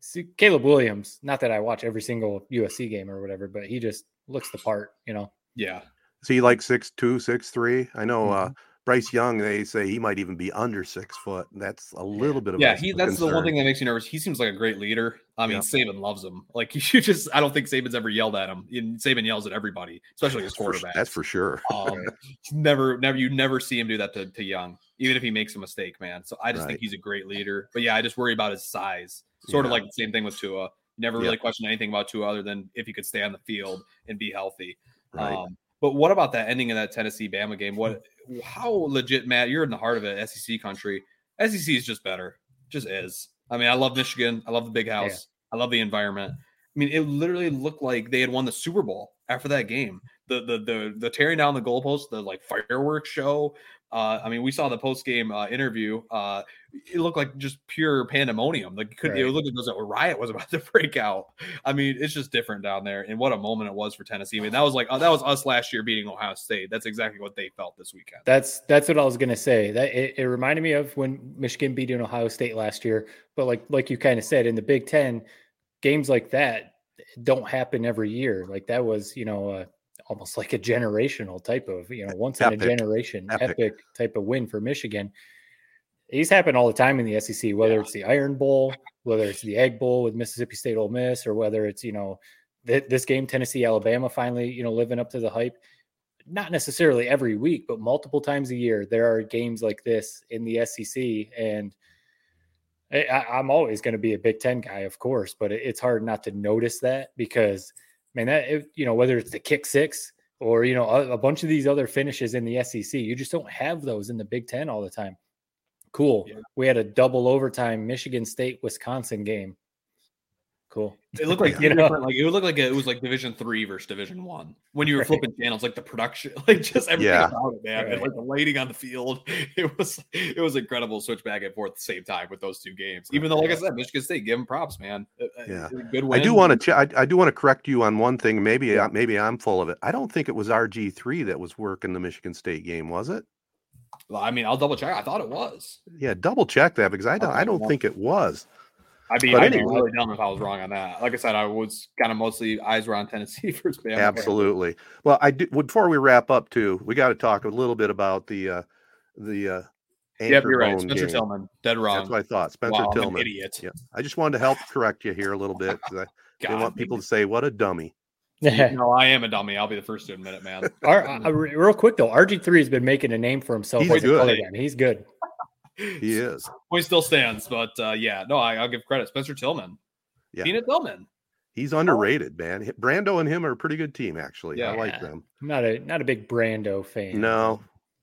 See, caleb williams not that i watch every single usc game or whatever but he just looks the part you know yeah. Is he like six two, six three? I know Mm-hmm. uh, Bryce Young. They say he might even be under six foot. That's a little bit of Yeah, a he that's the one thing that makes me nervous. He seems like a great leader. I mean, Yeah. Saban loves him. Like you just I don't think Saban's ever yelled at him. And Saban yells at everybody, especially his That's for, quarterback. that's for sure. Um, never, never, you never see him do that to, to Young, even if he makes a mistake, man. So I just Right. think he's a great leader. But yeah, I just worry about his size. Sort of like the same thing with Tua. Never Yeah. really questioned anything about Tua other than if he could stay on the field and be healthy. Right. Um, but what about that ending of that Tennessee Bama game? What, how legit, Matt? You're in the heart of it, SEC country. SEC is just better, just is. I mean, I love Michigan. I love the big house. I love the environment. I mean, it literally looked like they had won the Super Bowl after that game. The the the the tearing down the goalpost, the like fireworks show. Uh, I mean, we saw the post game uh, interview. Uh, it looked like just pure pandemonium. Like, it could it Right. looked like there a riot was about to break out. I mean, it's just different down there. And what a moment it was for Tennessee. I mean, that was like uh, that was us last year beating Ohio State. That's exactly what they felt this weekend. that's that's what i was going to say that it, it reminded me of when michigan beat in ohio state last year but like like you kind of said in the big 10 games like that don't happen every year like that was you know uh, almost like a generational type of you know once in a generation Epic. epic. type of win for michigan these happen all the time in the sec whether Yeah. it's the iron bowl whether it's the egg bowl with mississippi state Ole miss or whether it's you know th- this game tennessee alabama finally you know living up to the hype not necessarily every week, but multiple times a year, there are games like this in the SEC. And I, I'm always going to be a Big Ten guy, of course, but it- it's hard not to notice that because, man, that, it- you know, whether it's the kick six or, you know, a, a bunch of these other finishes in the SEC, you just don't have those in the Big Ten all the time. Cool. Yeah. We had a double overtime Michigan State Wisconsin game. Cool. It looked like You know? different, like it would look like it was like Division Three versus Division One when you were Right. flipping channels, like the production, like just everything Yeah. about it, man, and like the lighting on the field. It was it was incredible. Switch back and forth at the same time with those two games. Even though, like I said, Michigan State, give them props, man. Uh, uh, Yeah. good Win. I do want to. Ch- I, I do want to correct you on one thing. Maybe Yeah. uh, maybe I'm full of it. I don't think it was RG three that was working the Michigan State game, was it? Well, I mean, I'll double check. I thought it was. Yeah, double check that because I don't. I Okay, don't well- think it was. I'd be, But I'd be really dumb if I was wrong on that. Like I said, I was kind of mostly eyes were on Tennessee for Bama. Absolutely. Well, I do. Before we wrap up, too, we got to talk a little bit about the uh, the uh, Yep, anchor you're right. Spencer game. Tillman, dead wrong. That's what I thought. Spencer Wow, I'm an Tillman. idiot. Yeah. I just wanted to help correct you here a little bit because I didn't God, want people to say what a dummy. no, I am a dummy. I'll be the first to admit it, man. Our, uh, real quick though, RG three has been making a name for himself. He's good. He's good. He is. Point still stands, but uh, yeah, no, I, I'll give credit. Spencer Tillman, Yeah. Peanut Tillman. He's underrated, man. Brando and him are a pretty good team, actually. I like them. I'm not a not a big Brando fan. No,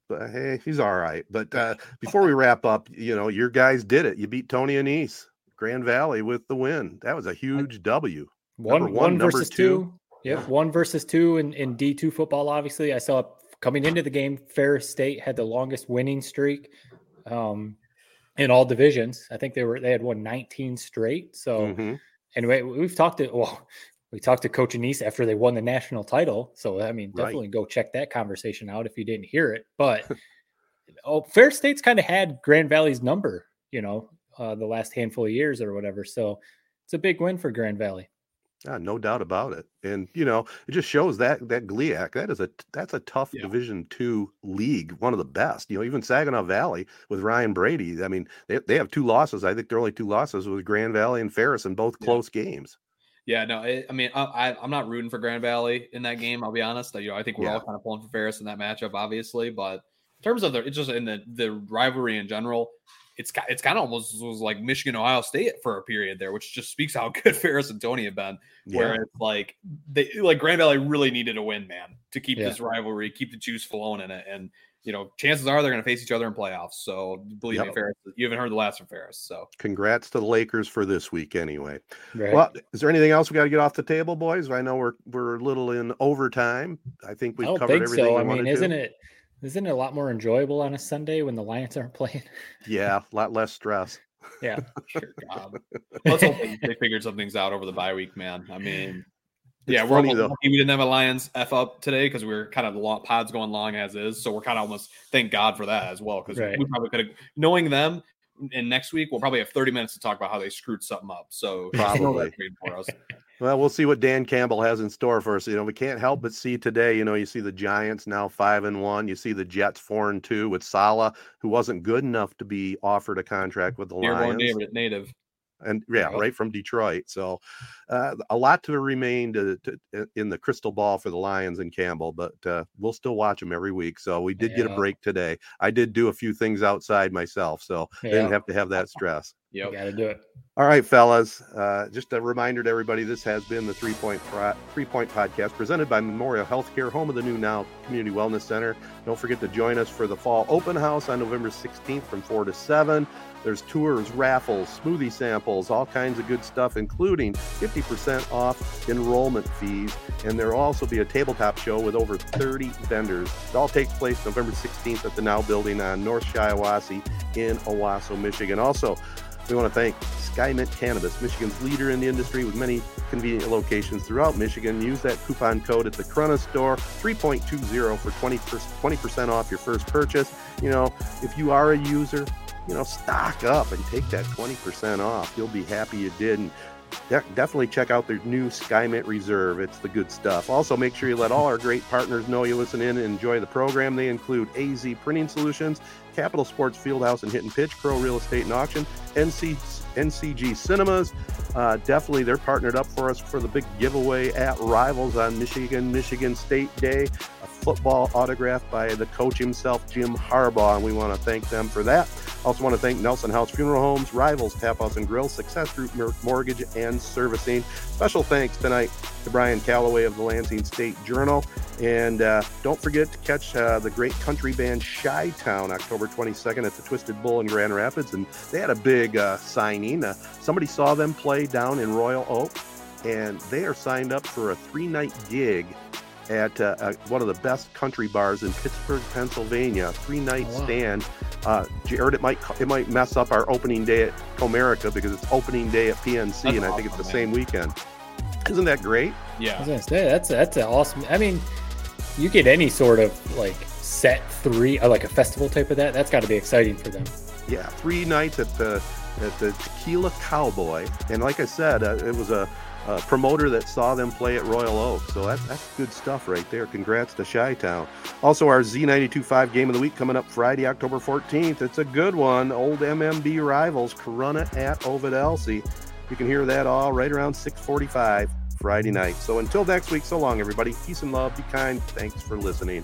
but hey, he's all right. But uh, before we wrap up, you know, your guys did it. You beat Tony Annese, Grand Valley with the win. That was a huge W. one Number one, number versus two. Yep, one versus two in, in D two football. Obviously, I saw coming into the game, Ferris State had the longest winning streak um, in all divisions. I think they were they had won 19 straight. So Mhm. anyway, we've talked to well, we talked to Coach Annese after they won the national title. So I mean, Right. definitely go check that conversation out if you didn't hear it. But oh, Fair State's kind of had Grand Valley's number, you know, uh, the last handful of years or whatever. So it's a big win for Grand Valley. Yeah, no doubt about it. And you know, it just shows that that GLIAC, that is a that's a tough Yeah. Division two league, one of the best. You know, even Saginaw Valley with Ryan Brady. I mean, they they have two losses. I think their only two losses was Grand Valley and Ferris in both Yeah. close games. Yeah, no, it, I mean, I, I'm not rooting for Grand Valley in that game. I'll be honest. You know, I think we're Yeah. all kind of pulling for Ferris in that matchup, obviously. But in terms of the, it's just in the the rivalry in general, it's ki- it's kind of almost was like Michigan Ohio State for a period there, which just speaks how good Ferris and Tony have been. Where it's like they like Grand Valley really needed a win, man, to keep Yeah. this rivalry, keep the juice flowing in it, and you know, chances are they're going to face each other in playoffs. So believe me, Ferris, you haven't heard the last from Ferris. So Congrats to the Lakers for this week, anyway. Right. Well, is there anything else we got to get off the table, boys? I know we're we're a little in overtime. I think we've don't covered think everything. so. we I mean, isn't to. it isn't it a lot more enjoyable on a Sunday when the Lions aren't playing? Yeah, a lot less stress. Yeah. sure. God. Let's hope they, they figured some things out over the bye week, man. I mean, yeah, we're almost lucky we didn't have a Lions F up today because we are kind of the long, pods going long as is. So we're kind of almost thank God for that as well because Right. we probably could have knowing them. And next week we'll probably have 30 minutes to talk about how they screwed something up. So Probably. for us. Well, we'll see what Dan Campbell has in store for us. You know, we can't help but see today. You know, you see the Giants now five and one. You see the Jets four and two with Saleh, who wasn't good enough to be offered a contract with the Dearborn Lions, native. And yeah, Yep. right from Detroit. So, uh, a lot to remain to, to, in the crystal ball for the Lions and Campbell, but uh, we'll still watch them every week. So we did get a break today. I did do a few things outside myself, so I didn't have to have that stress. You Yep. got to do it. All right, fellas. Uh, just a reminder to everybody: this has been the Three Point Pro- Three Point Podcast, presented by Memorial Healthcare, home of the new Now Community Wellness Center. Don't forget to join us for the fall open house on November 16th from four to seven. There's tours, raffles, smoothie samples, all kinds of good stuff, including 50% off enrollment fees. And there will also be a tabletop show with over 30 vendors. It all takes place November 16th at the Now Building on North Shiawassee in Owosso, Michigan. Also, we want to thank SkyMint Cannabis, Michigan's leader in the industry with many convenient locations throughout Michigan. Use that coupon code at the Corunna store, 3.20 for 20 20% off your first purchase. You know, if you are a user, you know, stock up and take that 20% off. You'll be happy you did. And de- definitely check out their new SkyMint Reserve. It's the good stuff. Also, make sure you let all our great partners know you listen in and enjoy the program. They include AZ Printing Solutions, Capital Sports Fieldhouse and Hit and Pitch, Crow Real Estate and Auction, NC, NCG Cinemas. Uh, definitely, they're partnered up for us for the big giveaway at Rivals on Michigan, Michigan State Day. Football autograph by the coach himself, Jim Harbaugh, and we want to thank them for that. Also, want to thank Nelson House Funeral Homes, Rivals Tap House and Grill, Success Group Mortgage and Servicing. Special thanks tonight to Brian Calloway of the Lansing State Journal. And uh, don't forget to catch uh, the great country band Shy Town October 22nd at the Twisted Bull in Grand Rapids. And they had a big uh, signing. Uh, somebody saw them play down in Royal Oak, and they are signed up for a three night gig at uh, uh, one of the best country bars in Pittsburgh, Pennsylvania. Three night Oh, wow. stand. Uh, Jared, it might it might mess up our opening day at Comerica because it's opening day at PNC, That's and I think it's the awesome, same weekend. Isn't that great? Yeah, I Yeah. was gonna say that's that's an awesome. I mean, you get any sort of like set three, or like a festival type of that. That's got to be exciting for them. Yeah, three nights at the at the Tequila Cowboy. And like I said, uh, it was a, a, promoter that saw them play at Royal Oak. So that, that's good stuff right there. Congrats to Chi Town. Also, our Z92.5 game of the week coming up Friday, October 14th. It's a good one. Old MMB rivals, Corunna at Ovid Elsie. You can hear that all right around 645 Friday night. So until next week, so long, everybody. Peace and love. Be kind. Thanks for listening.